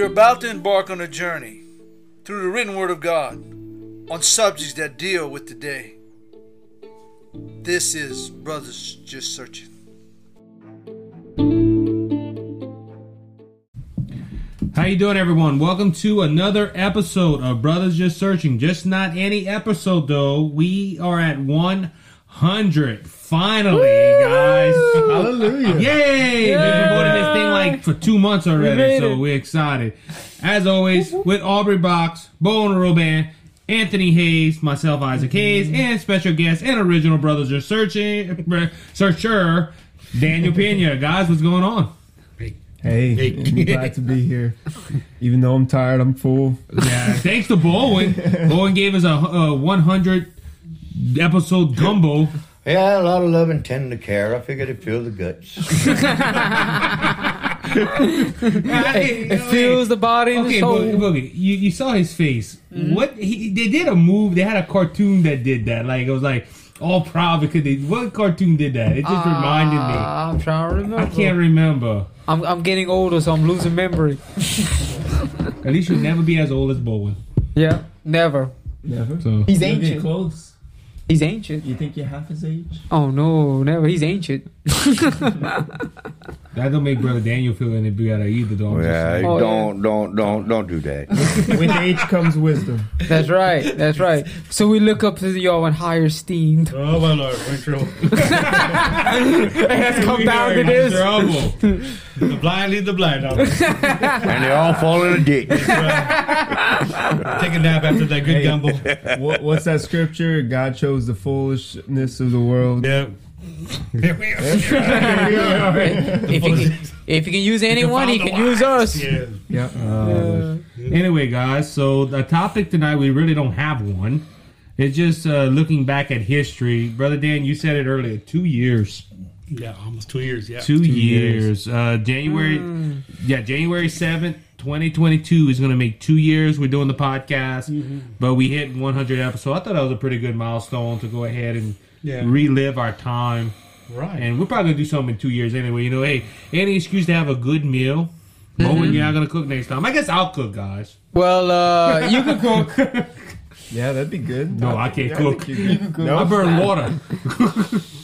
You're about to embark on a journey through the written word of God on subjects that deal with today. This is Brothers Just Searching. How you doing, everyone? Welcome to another episode of Brothers Just Searching. Just not any episode, though. We are at 100. Finally, guys. Hallelujah. Yay! We've been promoting this thing like for two months already, made so it. we're excited. As always, with Aubrey Box, Bowen and Roban, Anthony Hayes, myself, Isaac Hayes, mm-hmm. and special guest and original Brothers Just Searching, searcher, Daniel Pena. Guys, what's going on? Hey, I'm glad to be here. Even though I'm tired, I'm full. Yeah, thanks to Bowen. Bowen gave us a, a 100 episode gumbo. Yeah, a lot of love and tender care. I figured it'd fill the guts. It fills the body and the Okay, soul. Boogie, Boogie, you, you saw his face. What he they did a move. They had a cartoon that did that. Like it was like all proud because they. What cartoon did that? It just reminded me. Ah, I'm trying to remember. I can't remember. I'm, I'm getting older, so I'm losing memory. At least you'll never be as old as Bowen. Yeah, never. Never. So He's ancient. close. He's ancient. You think you're half his age? Oh no, never. He's ancient. that don't make brother Daniel feel any better either. Though. I'm just Yeah, saying. Oh, don't, don't, don't, don't do that. With age comes wisdom. That's right. That's right. So we look up to y'all in higher esteem. Oh my lord, we're in trouble. Let's come down to this. trouble. the blind lead the blind. And they all fall in a ditch. take a nap after that good Hey. gumbo. What, what's that scripture? God chose the foolishness of the world. Yeah. Here we are. If you can, if you can use anyone, he can use us. Yeah. Yeah. Uh, Anyway, guys, so the topic tonight, we really don't have one. It's just uh, looking back at history. Brother Dan, you said it earlier two years. Yeah, almost two years. Yeah, Two, years. Uh, January, yeah, January 7th, 2022 is going to make two years. We're doing the podcast, but we hit 100 episodes. I thought that was a pretty good milestone to go ahead and Yeah. relive our time. right. And we're probably going to do something in two years anyway. You know, hey, any excuse to have a good meal. Bowen, you're not going to cook next time. I guess I'll cook, guys. well, uh, you can cook. Yeah, that'd be good. No, I can't cook. You can cook. I burn water.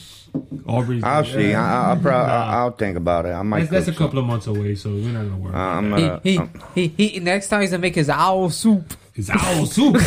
Aubrey's. I'll see. I, I'll, probably, I'll think about it. I might. That's, that's a cook couple of months away, so we're not gonna worry. Uh, I'm He, gonna. he, um, he, he, next time he's gonna make his owl soup. His owl soup.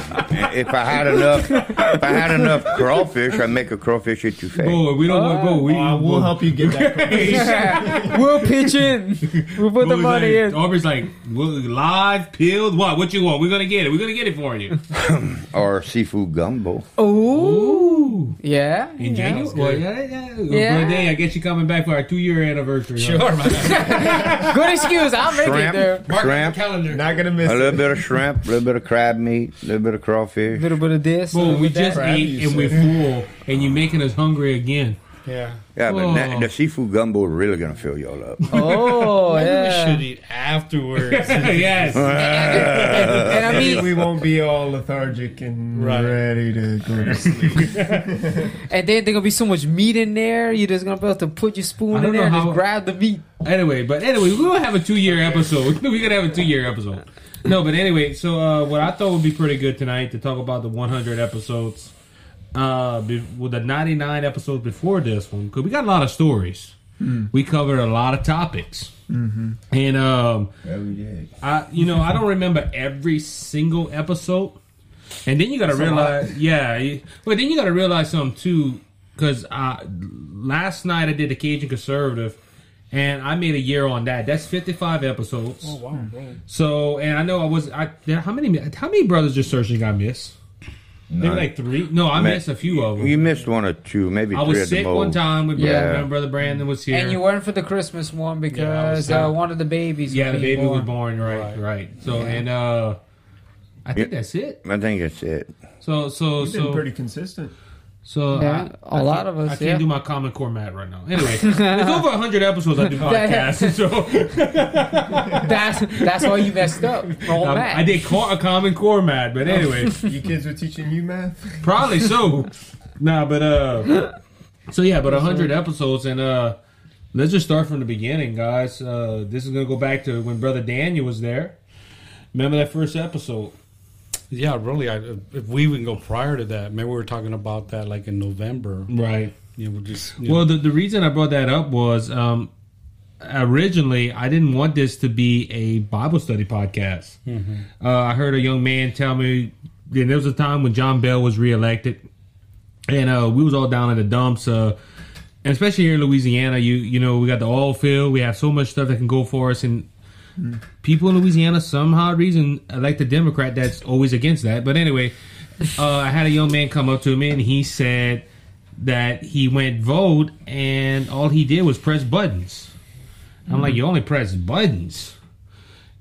if I had enough, if I had enough crawfish, I'd make a crawfish etouffee. Boy, we don't want to go. We, Uh, we'll help you get that. we'll pitch in. We'll put the money like, in. Aubrey's like, well, live peeled. What? What you want? We're gonna get it. We're gonna get it for you. Or seafood gumbo. Ooh, yeah. In yeah. January. Well, yeah, yeah. Yeah. Brother Dan, I guess you're coming back for our two year anniversary. huh? sure. Good excuse. I'll make it Shrimp, there. Mark shrimp, the calendar. Not gonna miss a little it. bit of shrimp, a little bit of crab meat, a little bit of A crawfish. little bit of this. a we just ate and we're full, and you're making us hungry again. Yeah, Yeah, but Oh. that, the seafood gumbo is really gonna fill y'all up. Oh, maybe yeah. we should eat afterwards. yes. And I mean, we won't be all lethargic and Right. ready to go to sleep. and then there's gonna be so much meat in there. You're just gonna be able to put your I spoon don't in there know and how- just grab the meat. Anyway, but anyway, we're gonna have a two year episode. We're gonna have a two year episode. No, but anyway, so uh, what I thought would be pretty good tonight to talk about the 100 episodes, uh, be, with the 99 episodes before this one, because we got a lot of stories. We covered a lot of topics, mm-hmm. and um, I, you know, I don't remember every single episode. And then you got to realize, yeah, you, but then you got to realize something too, because uh, last night I did the Cajun Conservative, and I made a year on that. That's fifty five episodes. Oh wow. So, and I know I was, I how many, how many brothers just searching I miss? Maybe like three. No, I Ma- missed a few of them. You missed one or two, maybe I three was at the sick most. one time with Yeah. brother, brother Brandon was here. And you weren't for the Christmas one I was because sick. uh, one of the babies. yeah, the was being baby was born. born. Right, right. So and uh, I think Yeah. that's it. I think that's it. So so You've been so pretty consistent. So Yeah, I- a I lot of us, I can't yeah. do my common core mat right now. Anyway, it's over hundred episodes I do podcasts. So That's that's why you messed up. Wrong I, match. I did core, a common core mat, but anyway. You kids were teaching you math? Probably so. nah, but uh, so yeah, but hundred episodes, and uh, let's just start from the beginning, guys. Uh, this is gonna go back to when brother Daniel was there. Remember that first episode? Yeah, really. I, if we even go prior to that, maybe we were talking about that like in November. Right. You know, just you Well, know, the the reason I brought that up was um, originally I didn't want this to be a Bible study podcast. Uh, I heard a young man tell me, and there was a time when John Bel was reelected, and uh, we was all down in the dumps. Uh, and especially here in Louisiana, you you know we got the oil field. We have so much stuff that can go for us, and people in Louisiana somehow reason like the Democrat that's always against that. But anyway, uh, I had a young man come up to me and he said that he went vote and all he did was press buttons. I'm like, you only press buttons.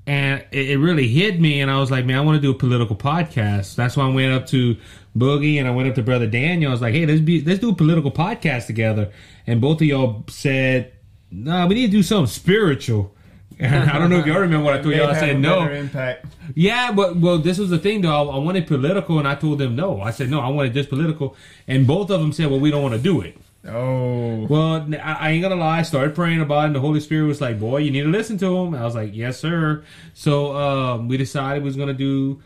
And it, it really hit me, and I was like, man, I want to do a political podcast. That's why I went up to Boogie and I went up to Brother Daniel. I was like, hey, let's be let's do a political podcast together. And both of y'all said, no, we need to do something spiritual. And I don't know if y'all remember what I told y'all. I said no. impact. Yeah, but well, this was the thing though. I, I wanted political, and I told them no. I said no, I wanted just political, and both of them said, well, we don't want to do it. Oh, Well, I, I ain't gonna lie. I started praying about it, and the Holy Spirit was like, "Boy, you need to listen to him." I was like, "Yes, sir." So um, we decided we was gonna do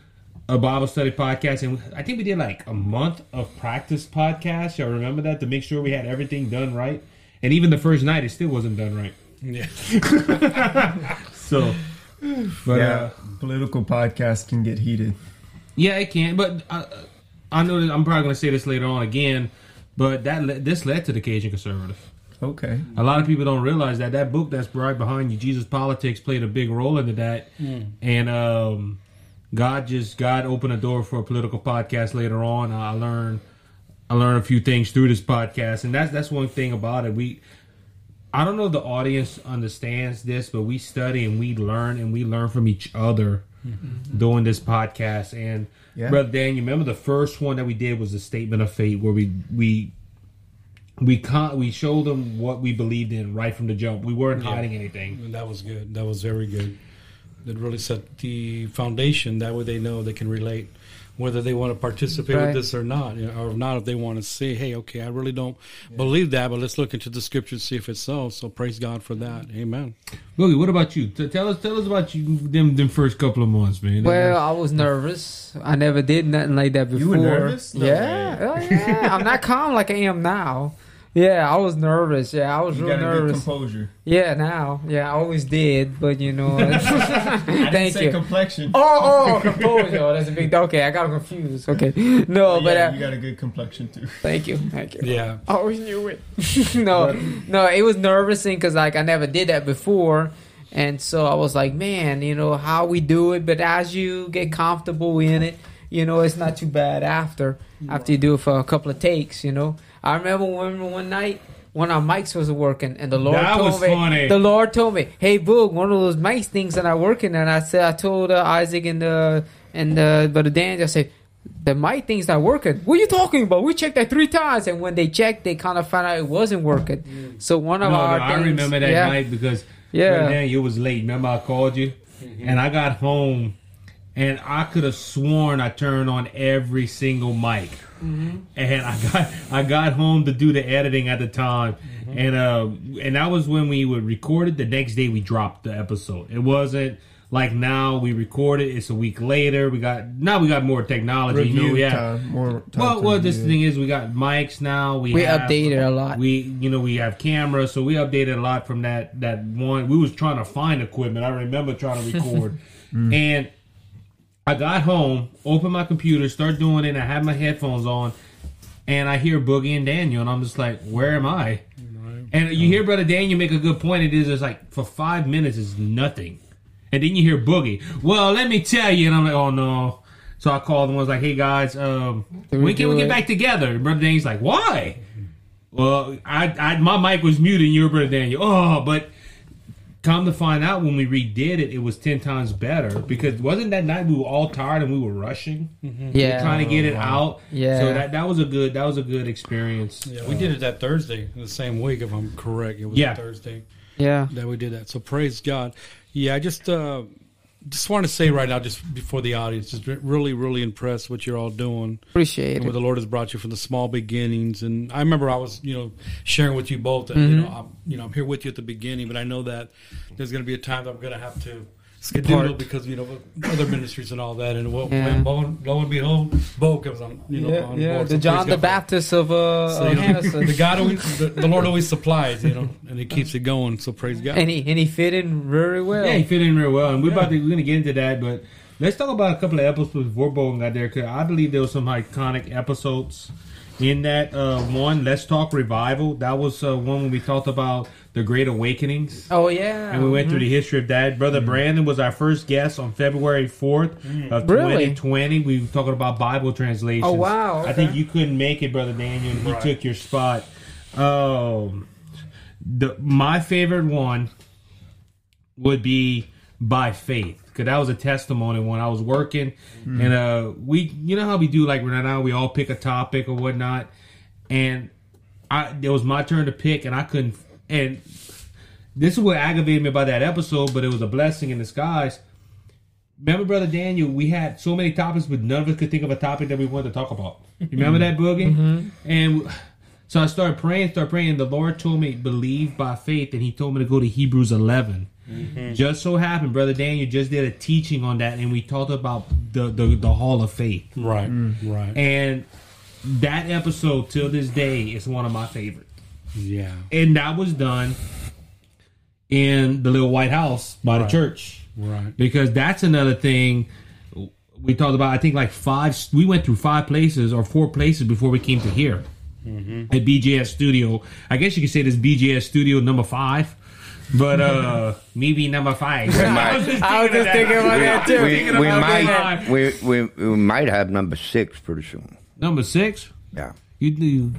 a Bible study podcast, and I think we did like a month of practice podcast. Y'all remember that to make sure we had everything done right, and even the first night, it still wasn't done right. Yeah. So, but yeah. uh, Political podcasts can get heated. Yeah, it can. But I, I know that I'm probably going to say this later on again. But that le- this led to the Cajun conservative. Okay. A lot of people don't realize that that book that's right behind you, Jesus Politics, played a big role into that. And um, God just God opened a door for a political podcast later on. I learned I learned a few things through this podcast, and that's that's one thing about it. We I don't know if the audience understands this, but we study and we learn and we learn from each other mm-hmm. doing this podcast. And Yeah. brother Dan, you remember the first one that we did was the statement of faith, where we we we con- we showed them what we believed in right from the jump. We weren't hiding anything. That was good. That was very good. That really set the foundation. That way they know they can relate, whether they want to participate Right. with this or not, or not. If they want to say, "Hey, okay, I really don't believe that, but let's look into the scripture and see if it's so." So praise God for that. Mm-hmm. Amen. Boogie, what about you? Tell us tell us about you them them first couple of months, man. Well, I was nervous. I never did nothing like that before. You were nervous? No yeah, oh, yeah. I'm not calm like I am now. Yeah, I was nervous. Yeah, I was You real got a good nervous. composure. Yeah, now. Yeah, I always did, but you know. I didn't thank say you. complexion. oh, oh, composure. Oh, that's a big. Okay, I got confused. Okay, no, but yeah, uh, you got a good complexion too. thank you, thank you. Yeah. I always knew it. no, no, it was nervousing because like I never did that before, and so I was like, man, you know how we do it. But as you get comfortable in it, you know it's not too bad after after you do it for a couple of takes. You know, I remember one one night. One of our mics wasn't working, and the Lord That told was me. funny. The Lord told me, "Hey, Boog, one of those mic things that are working." And I said, I told uh, Isaac and the and uh, brother Dan, I said, the mic thing's not working. What are you talking about? We checked that three times, and when they checked, they kind of found out it wasn't working. So one of no, our I things- remember that yeah, night because Yeah. brother Dan, you was late. Remember I called you, and I got home, and I could have sworn I turned on every single mic. Mm-hmm. and I got I got home to do the editing at the time, mm-hmm. and uh, and that was when we would record it. The next day we dropped the episode. It wasn't like now we record it. It's a week later. We got now we got more technology. Review you know, we have, time, more time well, to well, this thing is we got mics now. We We have, updated a lot. We you know we have cameras, so we updated a lot from that that one. We was trying to find equipment. I remember trying to record, mm. and I got home, opened my computer, start doing it. and I had my headphones on, and I hear Boogie and Daniel, and I'm just like, where am I? And you hear Brother Daniel make a good point. It is it's like for five minutes is nothing, and then you hear Boogie. Well, let me tell you, and I'm like, oh no. So I called and was like, "Hey guys, um, Can we when can we do get it? back together?" And Brother Daniel's like, "Why?" Well, I, I my mic was muted. and You were Brother Daniel. Oh, but come to find out, when we redid it, it was ten times better because wasn't that night we were all tired and we were rushing, Yeah. trying to get it out. Yeah. So that that was a good that was a good experience. Yeah, we did it that Thursday, the same week, if I'm correct. It was Yeah. Thursday Yeah. that we did that. So praise God. Yeah, I just uh, just want to say right now, just before the audience, just really, really impressed what you're all doing. Appreciate and where the Lord has brought you from the small beginnings. And I remember I was, you know, sharing with you both that, Mm-hmm. you know, I'm, you know, I'm here with you at the beginning, but I know that there's going to be a time that I'm going to have to skedaddle because, you know, other ministries and all that. And well, Yeah. lo, and, lo and behold, Bo comes on, you know, Yeah, on yeah. board. The John the Baptist of uh, So, of you know, the God always, the, the Lord always supplies, you know, and He keeps it going. So praise God. and he and he fit in very well. Yeah, he fit in real well, and we're about to we're gonna get into that, but let's talk about a couple of episodes before Bowen got there because I believe there was some iconic episodes in that. Uh, one, let's talk revival. That was uh, one when we talked about the Great Awakenings. Oh yeah. And we went through the history of that. Brother Brandon was our first guest on February 4th of Really? 2020. We were talking about Bible translations. Oh, wow, I think you couldn't make it, Brother Daniel, and he Right. took your spot. Um, the My favorite one would be by faith because that was a testimony when I was working. And uh we you know how we do like right now we all pick a topic or whatnot. And I it was my turn to pick and I couldn't and this is what aggravated me about that episode but it was a blessing in disguise. Remember brother Daniel we had so many topics but none of us could think of a topic that we wanted to talk about. You remember that boogie? And so I started praying started praying. The Lord told me believe by faith and he told me to go to Hebrews 11 just so happened, brother Daniel just did a teaching on that, and we talked about the the, the Hall of Faith, Right, mm. right. and that episode till this day is one of my favorites. yeah. And that was done in the little White House by the church, Right. because that's another thing we talked about. I think like five. We went through five places or four places before we came to here mm-hmm. at BJS Studio. I guess you could say this BJS Studio number five. But uh, maybe number five. I was just I was thinking just thinking about that too. we, Thinking we about might we, we, we might have number six pretty soon. Number six. Yeah, You do.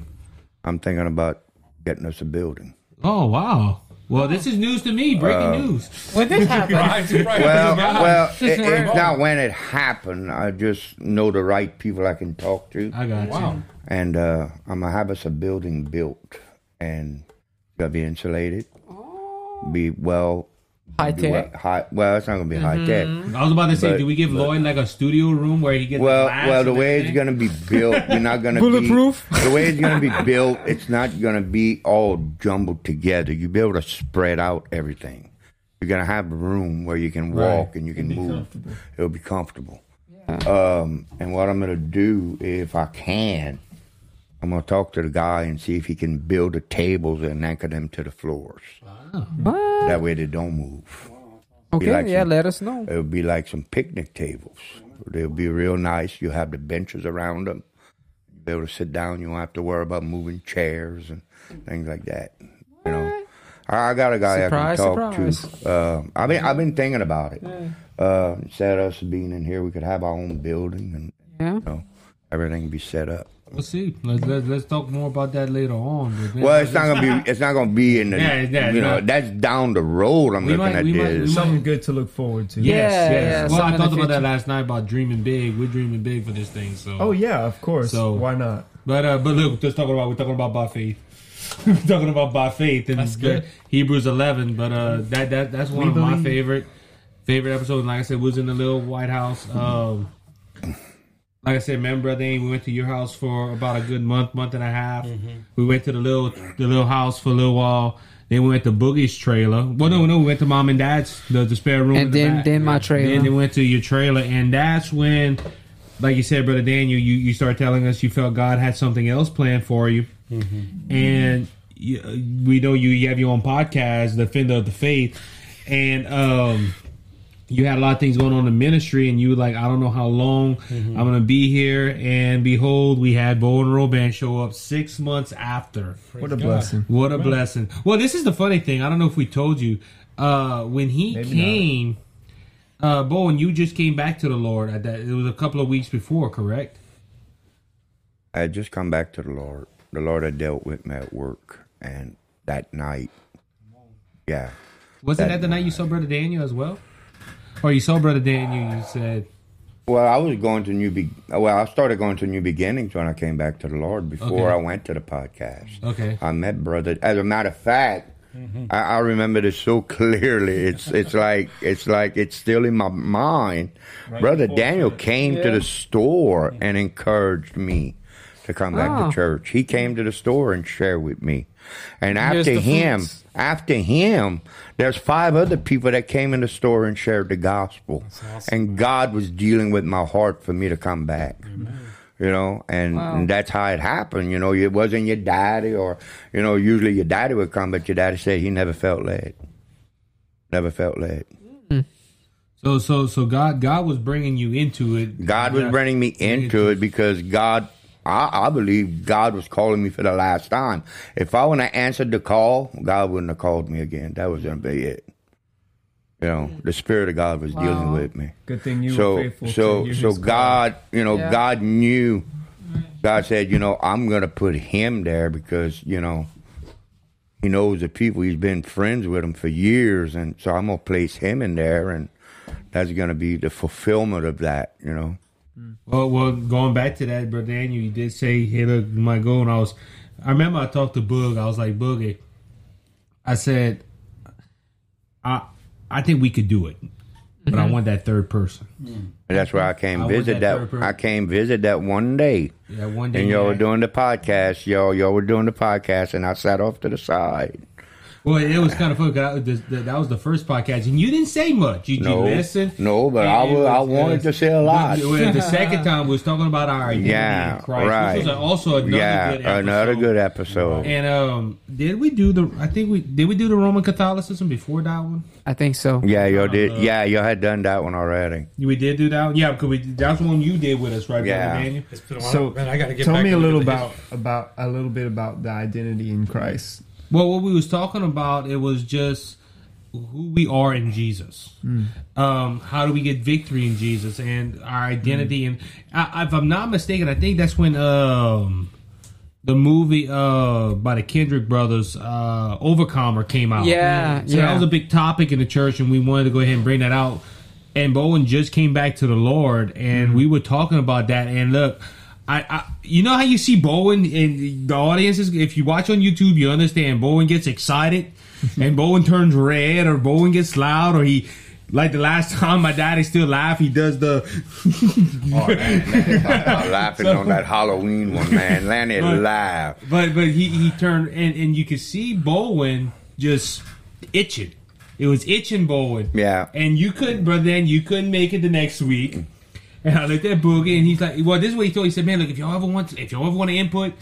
I'm thinking about getting us a building. Oh wow. Well, this is news to me. Breaking news. When this happened, Right, right. Well, well, it, it's not when it happened. I just know the right people I can talk to, I got Wow. and uh, I'm gonna have us a building built, and it's gotta be insulated, be well, high be well, high. Well, it's not gonna be high tech. you. I was about to say, But- do we give Lloyd like a studio room where he gets Well, the well, the and way it's gonna be built, you're not gonna Bulletproof? Be, the way it's gonna be built, it's not gonna be all jumbled together. You'll be able to spread out everything. You're gonna have a room where you can walk and you can move. It'll be comfortable. Yeah. Um, and what I'm gonna do, if I can, I'm gonna talk to the guy and see if he can build the tables and anchor them to the floors. What? That way they don't move. Okay, like yeah, some- let us know. It'll be like some picnic tables. They'll be real nice. You have the benches around them. You'll be able to sit down. You won't have to worry about moving chairs and things like that. You know, I I got a guy Surprise, I can talk surprise. to. Uh, I've been I've been thinking about it. Uh, instead of us being in here, we could have our own building and Yeah. you know everything be set up. Let's see. Let's, let's let's talk more about that later on. But Well, it's not gonna be. It's not gonna be in the. Yeah, yeah, you know, no. that's down the road. I'm We looking might- at we might- this. Something good to look forward to. Yes, Yeah, yes. yeah, well, some I in talked about that last night about dreaming big. We're dreaming big for this thing. So. Oh yeah, of course. So- why not? But uh, but look, just talking about we're talking about by faith. we're talking about by faith and That's good. Hebrews eleven. But uh, that that that's one We of my favorite favorite episodes. Like I said, was in the little White House. Um, like I said, remember, brother, we went to your house for about a good month, month and a half. We went to the little the little house for a little while. Then we went to Boogie's trailer. Well, no, no, we went to mom and dad's the, the spare room. in And the then back. then my trailer. Then they went to your trailer, and that's when, like you said, brother Daniel, you you started telling us you felt God had something else planned for you, and you, we know you, you have your own podcast, Defender of the Faith, and um, you had a lot of things going on in ministry, and you were like, I don't know how long I'm gonna be here, and behold, we had Bo and Roban show up six months after. What a blessing. What a blessing. Well, this is the funny thing. I don't know if we told you. Uh, when he Maybe came, Uh, Bowen, you just came back to the Lord. At that, it was a couple of weeks before, correct? I had just come back to the Lord. The Lord had dealt with me at work, and that night, yeah, Was it That- that the night you saw Brother Daniel as well? Or you saw Brother Daniel, you said, Well, I was going to new. Be- well, I started going to new beginnings when I came back to the Lord. Before Okay. I went to the podcast, okay. I met brother. As a matter of fact, mm-hmm. I, I remember this so clearly. It's it's like it's like it's still in my mind. brother Daniel came to the store and encouraged me to come back Oh. to ah. church. He came to the store and shared with me. And after him, fruits. after him, there's five other people that came in the store and shared the gospel. And God was dealing with my heart for me to come back. You know, and, Wow. and that's how it happened. You know, it wasn't your daddy or, you know, usually your daddy would come, but your daddy said he never felt led. Never felt led. Hmm. So, so, so God, God was bringing you into it. God was bringing me into it because God, I, I believe God was calling me for the last time. If I wouldn't have answered the call, God wouldn't have called me again. That was going to be it. You know, the Spirit of God was dealing with me. Good thing you so were faithful. so to so his call. God, you know, Yeah. God knew. God said, you know, I'm going to put him there because you know he knows the people. He's been friends with them for years, and so I'm going to place him in there, and that's going to be the fulfillment of that. You know. Mm. Well, well, going back to that, Brother Daniel, you did say, "Hey, look, you might go." And I was, I remember I talked to Boog. I was like, Boogie, I said, I, I think we could do it, but I mm-hmm. want that third person. And that's why I came I visit that that. person. I came visit that one day, Yeah, one day. and y'all were doing the podcast. Y'all y'all were doing the podcast, and I sat off to the side. Well, it was kind of fun. 'cause I- the- the- that was the first podcast, and you didn't say much. You, No, you listened. no, but I And it was- I wanted it to say a lot. but- well, the second time we was talking about our identity Yeah, in Christ. right. This was also another yeah, good episode. another good episode. And um, did we do the? I think we did. We do the Roman Catholicism before that one. I think so. Yeah, y'all did. Yeah, y'all had done that one already. We did do that. One? Yeah, because we that's the one you did with us, right, Yeah. Brother Daniel? It's been a while. So Man, I gotta get tell back me a little look about about a little bit about the identity in Christ. Well, what we was talking about, it was just who we are in Jesus. Um, how do we get victory in Jesus and our identity? And I, if I'm not mistaken, I think that's when um, the movie uh, by the Kendrick brothers, uh, Overcomer, came out. Yeah, So yeah. that was a big topic in the church, and we wanted to go ahead and bring that out. And Bowen just came back to the Lord, and we were talking about that. And look, I, I, you know how you see Bowen in the audiences. If you watch on YouTube, you understand Bowen gets excited, and Bowen turns red, or Bowen gets loud, or he. Like the last time my daddy still laugh, he does the Oh, man, man, laughing on that Halloween one, man. Lanny Right. laugh. But but he he turned and and you could see Bowen just itching. It was itching Bowen. Yeah. And you couldn't, brother. Then you couldn't make it the next week. And I looked at Boogie, and he's like, "Well, this is what he told." He said, "Man, look, if y'all ever want, to, if y'all ever want to input."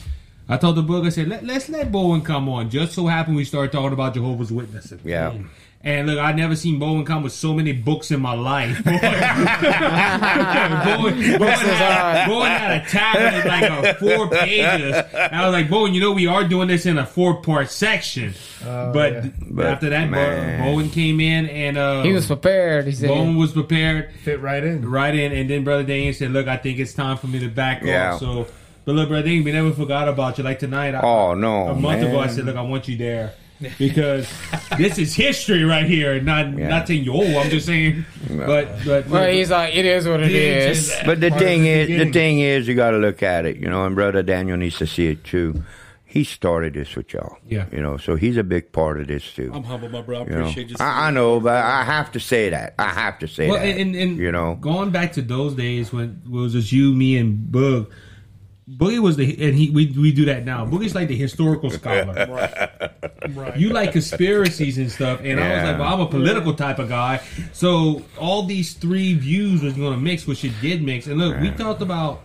I told the Boogie, I said, Let, "Let's let Bowen come on." Just so happened we started talking about Jehovah's Witnesses. Yeah. And look, I've never seen Bowen come with so many books in my life. Bowen, Bowen, Bowen, had, Bowen had a tablet like a four pages. And I was like, Bowen, you know we are doing this in a four part section. but, yeah. But, after that, Bo- man. Bowen came in and uh, He was prepared. He said, Bowen was prepared Fit right in. right in, and then Brother Daniel said, "Look, I think it's time for me to back Yeah. off." So, but look, Brother Daniel, we never forgot about you. Like tonight, I, Oh, no, a month ago, I said, "Look, I want you there." Because this is history right here. Not Yeah. not saying you old. I'm just saying, but but well, he's like, it is what it Yeah, is. But the thing the is, the beginning. thing is, you got to look at it, you know. And brother Daniel needs to see it too. He started this with y'all, Yeah. You know, so he's a big part of this too. I'm humble, my bro. I you know, appreciate you. I, I know, but I have to say that. I have to say well, that. and, and you know, going back to those days when it was just you, me, and Boog. Boogie was the and he we we do that now. Boogie's like the historical scholar. right. right. You like conspiracies and stuff, and I was like, well, I'm a political type of guy. So all these three views was going to mix, which it did mix. And look, we talked about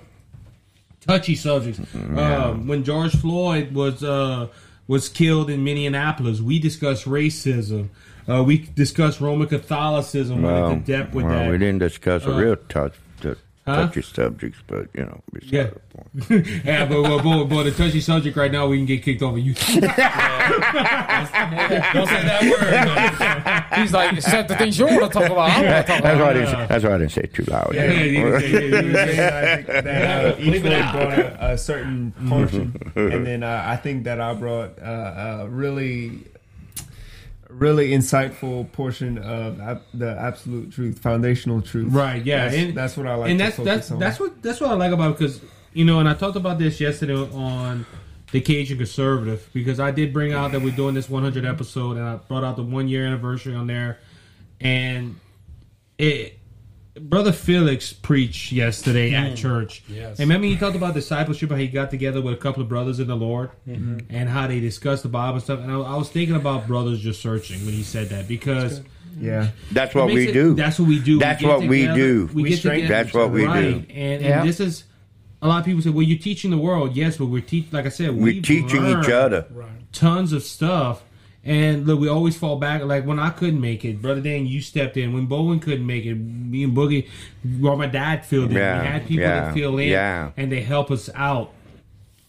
touchy subjects. Um, when George Floyd was uh, was killed in Minneapolis, we discussed racism. Uh, we discussed Roman Catholicism, went into depth with well, that. we didn't discuss a Uh, real touch. To, touchy subjects, but you know, beside Yeah. the point. yeah, but, but, but, but the touchy subject right now, we can get kicked off of YouTube. Don't say that word. He's like, except the things you want to talk about. I don't want to talk That's about. why I didn't. That's why I didn't say it too loud. Yeah, yeah, yeah, yeah, yeah, yeah. I think that uh, each one brought a, a certain portion, and then uh, I think that I brought uh, a really, really insightful portion of ab- the absolute truth, foundational truth. Right, yeah, that's, and- that's what I like. and that's that's on. that's what that's what I like about it because you know, and I talked about this yesterday on the Cajun Conservative because I did bring out that we're doing this 100 episode, and I brought out the one year anniversary on there, and it. Brother Felix preached yesterday at mm-hmm. church. Yes. And remember he talked about discipleship, how he got together with a couple of brothers in the Lord mm-hmm. and how they discussed the Bible and stuff. And I, I was thinking about brothers just searching when he said that because yeah. That's what we it- do. That's what we do. That's we get what we do. We, We get together. That's what we do. right. And, Yeah. this is a lot of people say, "Well, you're teaching the world." Yes, but we're teaching. Like I said, We're teaching each other. tons of stuff. And look, we always fall back. Like when I couldn't make it, brother Dan, you stepped in. When Bowen couldn't make it, me and Boogie, well, my dad filled in. Yeah, we had people yeah, that fill in, yeah. and they help us out.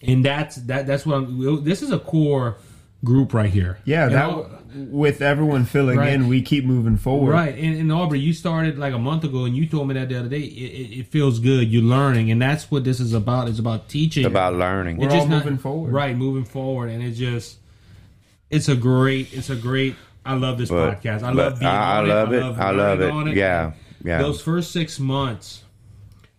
And that's that. That's what I'm. This is a core group right here. Yeah, And that all- with everyone filling Right. in, we keep moving forward. Right, and, and Aubrey, you started like a month ago, and you told me that the other day. It, it, it feels good. You're learning, and that's what this is about. It's about teaching. It's about learning. We're It's all just not- moving forward. right? Moving forward, and it's just, it's a great, it's a great. I love this But- podcast. I love being I, I love it. it. I love learning on it. Yeah, yeah. Those first six months,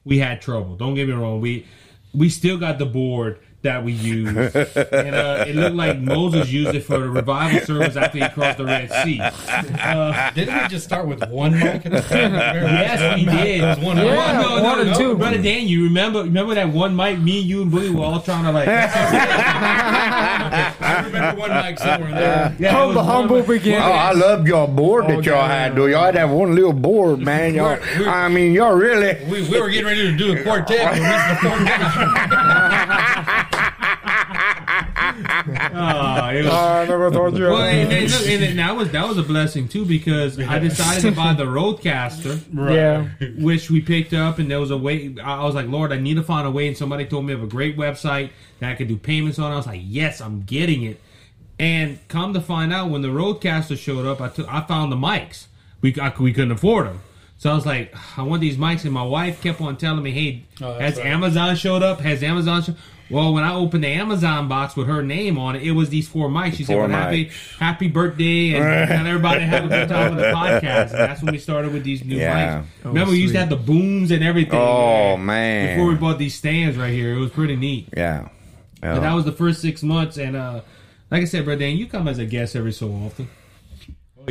we had trouble. Don't get me wrong. We we still got the board that we used, and uh, it looked like Moses used it for the revival service after he crossed the Red Sea. Uh, Didn't we just start with one mic? At a Yes, we did. It was one. Yeah. mic. no, no, one no, or no. two. Brother Dan, you remember remember that one mic? Me, you, and Boogie were all trying to like. I remember one mic somewhere there. Yeah, it Humble, humble mic. beginning. Oh, I loved your board that y'all had, though. Y'all had that one little board, man. Y'all, We're- we're- I mean, y'all really. We, we were getting ready to do a quartet. but we missed the quartet. Oh, it was- ah, I never told you. Well, and, and, look, and that was that was a blessing too because I decided to buy the RODECaster, Yeah. which we picked up, and there was a way. I I was like, Lord, I need to find a way. And somebody told me of a great website that I could do payments on. I was like, Yes, I'm getting it. And come to find out, when the RODECaster showed up, I took I found the mics. We I, we couldn't afford them. So I was like, I want these mics, and my wife kept on telling me, "Hey, Oh, has right. Amazon showed up? Has Amazon?" Show-? Well, when I opened the Amazon box with her name on it, it was these four mics. She said, well, happy, happy birthday, and, everybody have a good time with the podcast. And that's when we started with these new Yeah. mics. Remember, we used to have the booms and everything. Oh, man. Before we bought these stands right here, it was pretty neat. Yeah. But that was the first six months, and uh, like I said, brother Dan, you come as a guest every so often.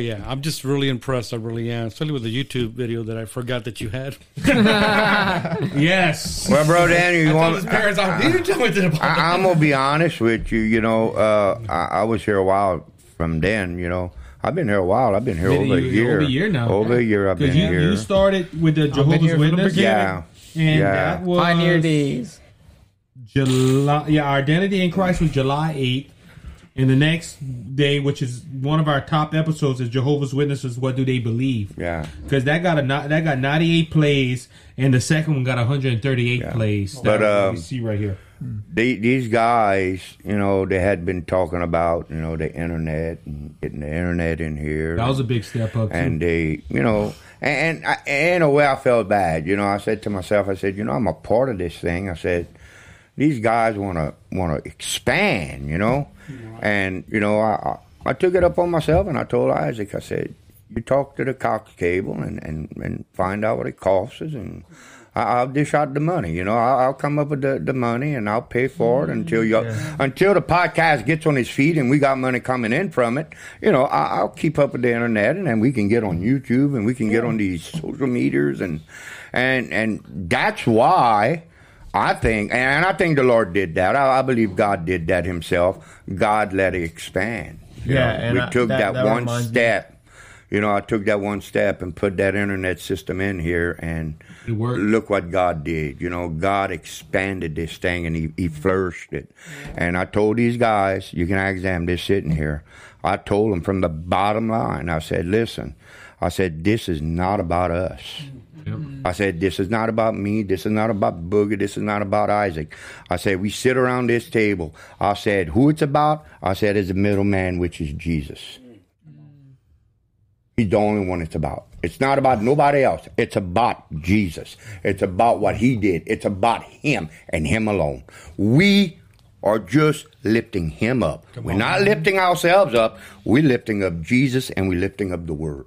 Oh yeah, I'm just really impressed. I really am, especially with the YouTube video that I forgot that you had. Yes. Well, bro, Daniel, you Told want? his parents, I you didn't tell me that about I, I'm gonna be honest with you. You know, uh, I, I was here a while from then. You know, I've been here a while. I've been here Been over a a- year. over a year now. Over a year. I've been you, here. you started with the Jehovah's from the Witness. yeah. And Yeah. that was Pioneer days. July. Yeah, our identity in Christ was July 8th. And the next day, which is one of our top episodes, is Jehovah's Witnesses. What do they believe? Yeah. because that got a ni- that got 98 plays, and the second one got 138 Yeah. plays. But, That um, you see right here. The- these guys, you know, they had been talking about, you know, the internet and getting the internet in here. That was a big step up. Too. and they, you know, and, and I, in a way, I felt bad. You know, I said to myself, I said, you know, I'm a part of this thing. I said, these guys want to want to expand, you know, and you know, I, I took it up on myself and I told Isaac, I said, you talk to the Cox Cable and and and find out what it costs us and. I- I'll dish out the money, you know. I'll, I'll come up with the, the money and I'll pay for it mm-hmm. until you until the podcast gets on its feet and we got money coming in from it. You know, I, I'll keep up with the internet and then we can get on YouTube and we can get on these social medias and and and that's why I think and I think the Lord did that. I, I believe God did that Himself. God let it expand. You Yeah, know, and we I- took that- that, that one reminds me- step. You know, I took that one step and put that internet system in here, and It worked. look what God did. You know, God expanded this thing and He, he flourished it. And I told these guys, you can ask them, they're sitting here. I told them from the bottom line, I said, listen, I said, this is not about us. I said, this is not about me. This is not about Booger. This is not about Isaac. I said, we sit around this table. I said, who it's about? I said, is the middleman, which is Jesus. He's the only one it's about. It's not about nobody else. It's about Jesus. It's about what he did. It's about him and him alone. We are just lifting him up. we're not lifting ourselves up. We're lifting up Jesus and we're lifting up the word.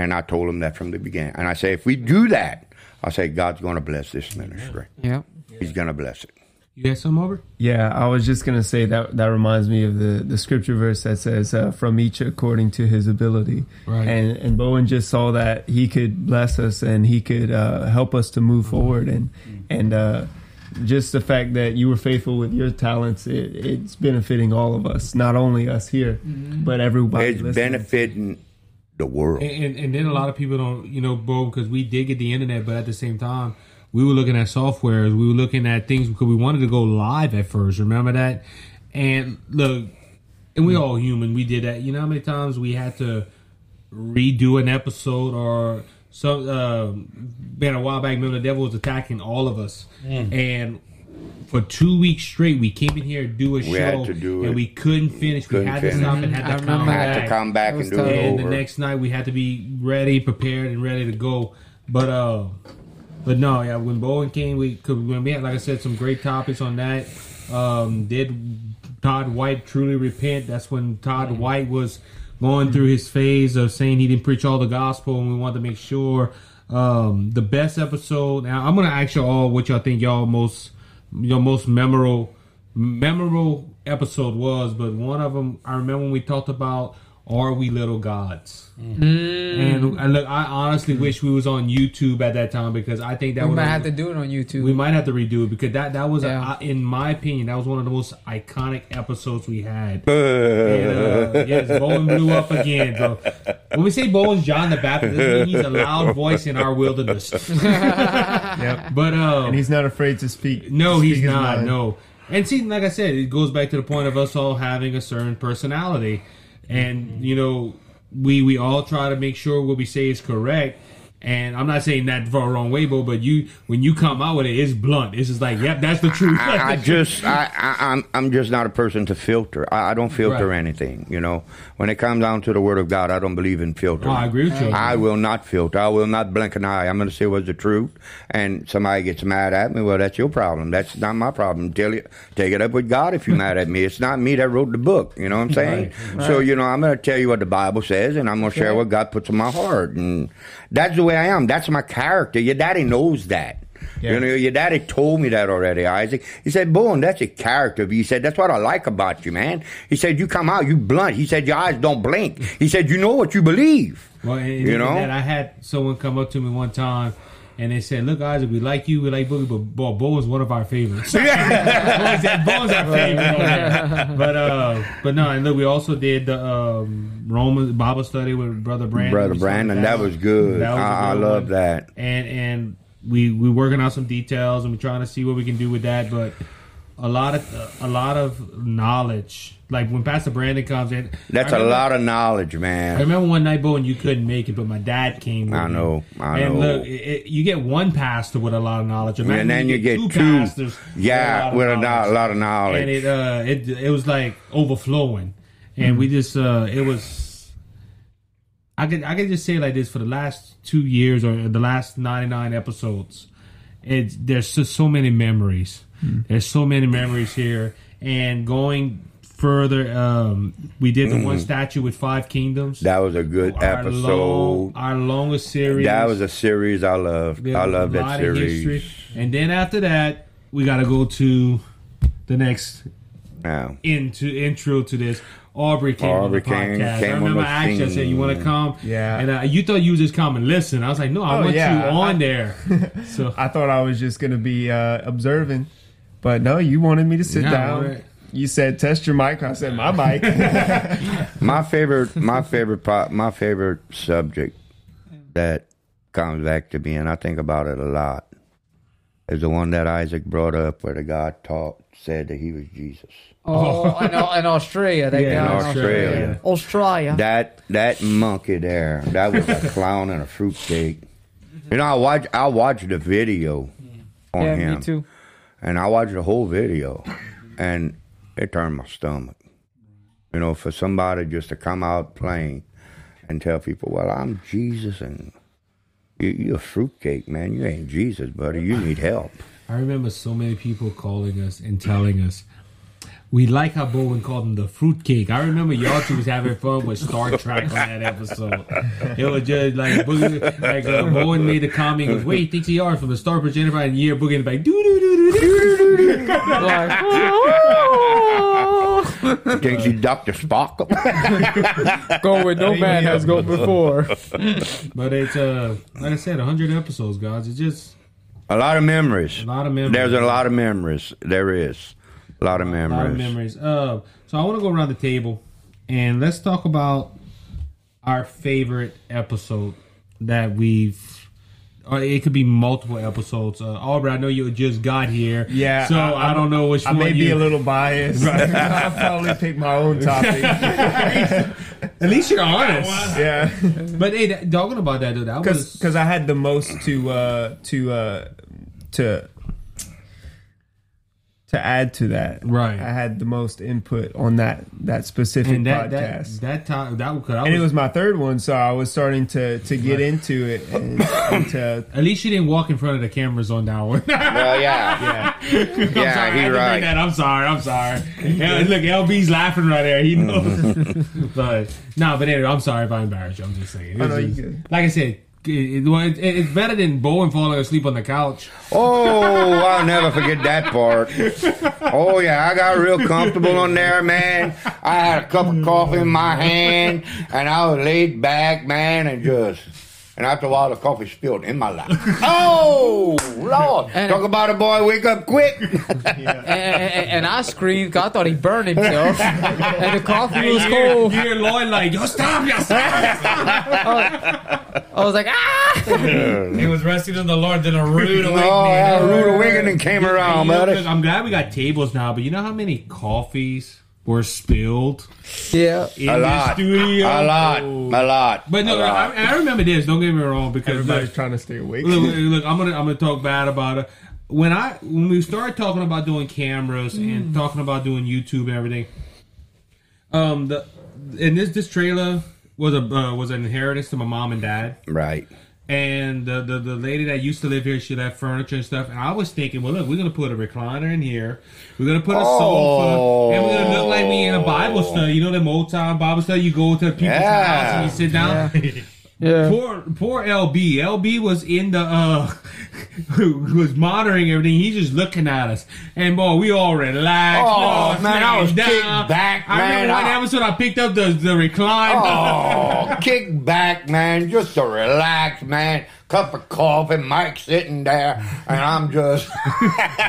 And I told him that from the beginning. And I say, if we do that, I say, God's going to bless this ministry. Yeah. He's going to bless it. You got some over? Yeah, I was just gonna say that that reminds me of the the scripture verse that says, uh, "From each according to his ability." Right. And and Bowen just saw that he could bless us and he could uh, help us to move forward and and uh, just the fact that you were faithful with your talents, it, it's benefiting all of us, not only us here, but everybody. It's listening. benefiting the world. And, and, and then a lot of people don't, you know, Bo, because we did get the internet, but at the same time, we were looking at softwares, we were looking at things because we wanted to go live at first. Remember that? And look, and we all human. We did that. You know how many times we had to redo an episode or some Uh, been a while back, remember the devil was attacking all of us, and for two weeks straight, we came in here to do a show, had to do and it. we couldn't finish. Couldn't we had finish. to stop and had I to come remember I had back. to come back and do it. And over. the next night we had to be ready, prepared, and ready to go. But uh, but no, yeah. When Bowen came, we could when we had, like I said, some great topics on that. Um, did Todd White truly repent? That's when Todd White was going through his phase of saying he didn't preach all the gospel, and we wanted to make sure um, the best episode. Now I'm gonna ask you all what y'all think y'all most your most memorable memorable episode was, but one of them I remember when we talked about are we little gods? Mm. And I look, I honestly mm. wish we was on YouTube at that time because I think that We might have to do it on YouTube. we might have to redo it because that that was, uh, Yeah. a, in my opinion, that was one of the most iconic episodes we had. Uh, and, uh, yes, Bowen blew up again. So when we say Bowen's John the Baptist, doesn't mean he's a loud voice in our wilderness. Yep. But uh, And he's not afraid to speak. no, speak he's his not. mind. No. And see, like I said, it goes back to the point of us all having a certain personality, and you know, we we all try to make sure what we say is correct. And I'm not saying that for a wrong way, Bo, but you when you come out with it, it's blunt. It's just like, yep, that's the truth. I, I just, I, I, I'm, I'm just not a person to filter. I, I don't filter Right. anything. You know, when it comes down to the Word of God, I don't believe in filtering. Oh, I agree with you. I will not filter. I will not blink an eye. I'm going to say what's the truth. And somebody gets mad at me. Well, that's your problem. That's not my problem. Tell you, take it up with God if you're mad at me. It's not me that wrote the book. You know what I'm saying? So you know, I'm going to tell you what the Bible says, and I'm going to share what God puts in my heart, and that's the way I am. That's my character. Your daddy knows that. Yeah. You know, your daddy told me that already, Isaac. He said, Bowen, that's your character. He said, that's what I like about you, man. He said, you come out, you blunt. He said, your eyes don't blink. He said, you know what you believe. Well, You know? that, I had someone come up to me one time. And they said, "Look, Isaac, we like you, we like Boogie, but Bo, Bo is one of our favorites. Bo is that- Bo's our favorite. but uh, but no, and look, we also did the um, Roman Bible study with Brother Brandon. Brother Brandon, that was good. That was a I, I good love one. that. and and we we working out some details and we're trying to see what we can do with that. But a lot of a lot of knowledge, like when Pastor Brandon comes in, That's I a remember- lot of knowledge, man. I remember one night, Bo, and you couldn't make it, but my dad came. With I me. know, I and know. look, it, it- you get one pastor with a lot of knowledge, Imagine And then you get two, pastors, yeah, with a, no- knowledge. a lot of knowledge. and it uh, it it was like overflowing, and we just uh, it was. I could I could just say like this for the last two years or the last ninety nine episodes, it's there's just so many memories. There's so many memories here, and going further, um, we did the one statue with five kingdoms. Mm. that was a good our episode. long- our longest series. that was a series I loved. We I have love that series. history. And then after that, we got to go to the next Yeah. into intro to this. Aubrey came on the came- podcast. came I on remember the I asked you, I said, "You want to come?" Yeah. And uh, you thought you would just come and listen. I was like, "No, I Oh, want yeah. you on I- there." So I thought I was just gonna be uh, observing, but no, you wanted me to sit No, down. right. You said test your mic. I said my mic. My favorite, my favorite, po- my favorite subject that comes back to me, and I think about it a lot, is the one that Isaac brought up, where the God taught said that he was Jesus. Oh, in, Au- in Australia. That Yeah, guy in Australia. Australia. That that monkey there, that was a clown and a fruitcake. You know, I watch I watched the video on yeah, him, me too. And I watched the whole video, and it turned my stomach. You know, for somebody just to come out playing and tell people, "Well, I'm Jesus," and you, you're a fruitcake, man. You ain't Jesus, buddy. You need help. I remember so many people calling us and telling us. We like how Bowen called him the fruitcake. I remember y'all two was having fun with Star Trek on that episode. It was just like Boogie, like uh, Bowen made the comment. He goes, "Wait, he thinks he are from the Star Trek Enterprise." And year Boogie in the back, doo doo doo doo doo doo doo. Like, Thinks he Doctor Spock. go where no man has gone before. But it's uh, like I said, hundred episodes, guys. It's just a lot of memories. a lot of memories. There's a lot of memories. There is a lot of memories. A memories. lot of memories. Uh, so I want to go around the table and let's talk about our favorite episode that we've. Or it could be multiple episodes. Uh, Aubrey, I know you just got here. Yeah, So I, don't know which I one I may be you. a little biased. I'll probably pick my own topic. At least you're honest. yeah, But hey, that, talking about that, though, that was because I had the most to uh, to uh, to to add to that. Right. I had the most input on that that specific and that that podcast. that time that, was- that and it was, was my third one, so I was starting to to get into it and, and to at least you didn't walk in front of the cameras on that one. Well, yeah, yeah. I'm sorry, I Yeah, had he to bring right. that. I'm sorry. I'm sorry. Yeah, look, LB's laughing right there. He mm-hmm. knows. but no, but anyway, I'm sorry if I embarrassed you. I'm just saying. Oh, no, just- Like I said, Eh, eh, it, it, it's better than Bowen falling asleep on the couch. Oh, I'll never forget that part. Oh yeah, I got real comfortable on there, man. I had a cup of coffee in my hand, and I was laid back, man, and just. And after a while, the coffee spilled in my lap. Oh Lord! And- Talk about a boy wake up quick. and, and, and I screamed 'cause I thought he burned himself. and the coffee was cold. You hear Lloyd like, yo, stop, yo, stop. I was like, ah! He was resting in the Lord, then a rude oh, awakening. yeah, a rude awakening came around, You buddy. I'm glad we got tables now, but you know how many coffees were spilled Yeah. in A the lot, studio? a lot, a lot. But no, lot. I, I remember this. Don't get me wrong, because Everybody's look, trying to stay awake. look, look, look, I'm gonna I'm gonna talk bad about it. When I when we started talking about doing cameras and talking about doing YouTube and everything, um, the and this this trailer was a uh, was an inheritance to my mom and dad. right. And the, the the lady that used to live here, she left furniture and stuff. And I was thinking, well, look, we're gonna put a recliner in here. We're gonna put a sofa, and we're gonna look like we in a Bible study. You know, the old time Bible study. You go to people's Yeah. house and you sit down. Yeah. Poor poor LB. LB was in the uh who was monitoring everything. He's just looking at us. And boy, we all relaxed. Oh, all man, I was sitting kicked back, I remember man. one I- episode I picked up the the recliner. Oh, kick back, man. Just to relax, man. Cup of coffee, Mike sitting there, and I'm just.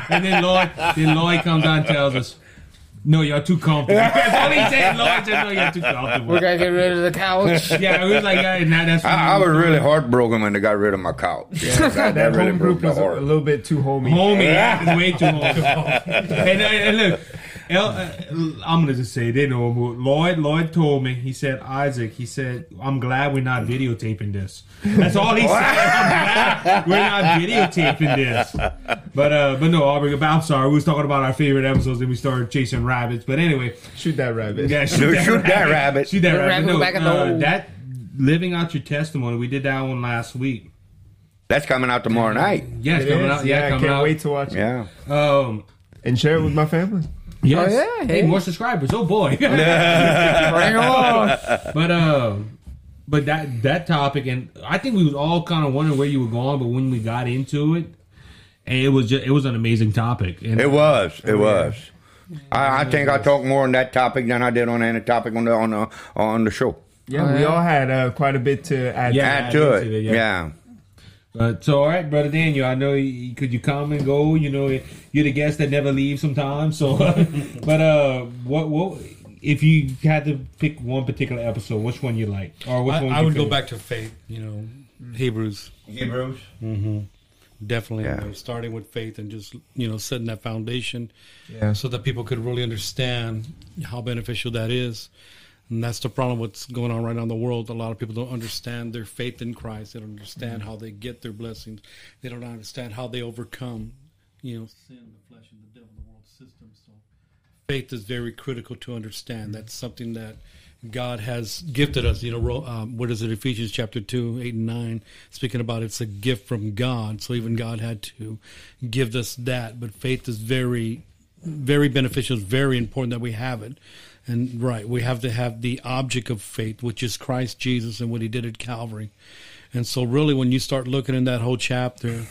And then Lloyd, then Lloyd comes out and tells us, "No, you're too comfortable." That's what he said. Lloyd said, "No, you're too comfortable." We gotta get rid of the couch. Yeah, we was like, yeah, and that, that's. what I, I was really heartbroken when they got rid of my couch. that, that that really home broke group the was a, heart. a little bit too homey. homie. Yeah, it's way too homey. and, uh, and look, El, uh, I'm gonna just say they know him. Lloyd. Lloyd told me. He said, Isaac. He said, I'm glad we're not videotaping this. That's all he said. I'm glad we're not videotaping this. But uh, but no, Aubrey. but I'm sorry. We was talking about our favorite episodes, and we started chasing rabbits. But anyway, Shoot that rabbit. yeah, Shoot that rabbit. Shoot that The rabbit. rabbit No, back uh, that living out your testimony. We did that one last week. That's coming out tomorrow night. Yeah, it's It coming is. out. Yeah, I coming can't out. wait to watch it Yeah. Um, and share it with my family. Yes. Oh, yeah, Hey, hey. more subscribers. Oh boy. Bring on. but uh, but that that topic, and I think we was all kind of wondering where you were going, but when we got into it, and it was just it was an amazing topic. And It was. It was. I, I think I talked more on that topic than I did on any topic on the on the on the show. Yeah, Oh, we yeah. all had uh, quite a bit to add. Yeah. to Add I to did it. yeah. yeah. But so, all right, brother Daniel, I know you, could you come and go. You know, you're the guest that never leaves sometimes. So, but uh, what what if you had to pick one particular episode, which one you like, or which I, one I you would go back to faith. You know, Hebrews. Hebrews. Definitely, Yeah. you know, starting with faith and just you know setting that foundation, Yeah. so that people could really understand how beneficial that is. And that's the problem what's going on right now in the world. A lot of people don't understand their faith in Christ. They don't understand how they get their blessings. They don't understand how they overcome, you know, sin, the flesh, and the devil, the world system. So faith is very critical to understand. That's something that God has gifted us. You know, um, what is it? Ephesians chapter two, eight and nine, speaking about it's a gift from God. So even God had to give us that. But faith is very, very beneficial. It's very important that we have it. And right, we have to have the object of faith, which is Christ Jesus and what He did at Calvary. And so, really, when you start looking in that whole chapter,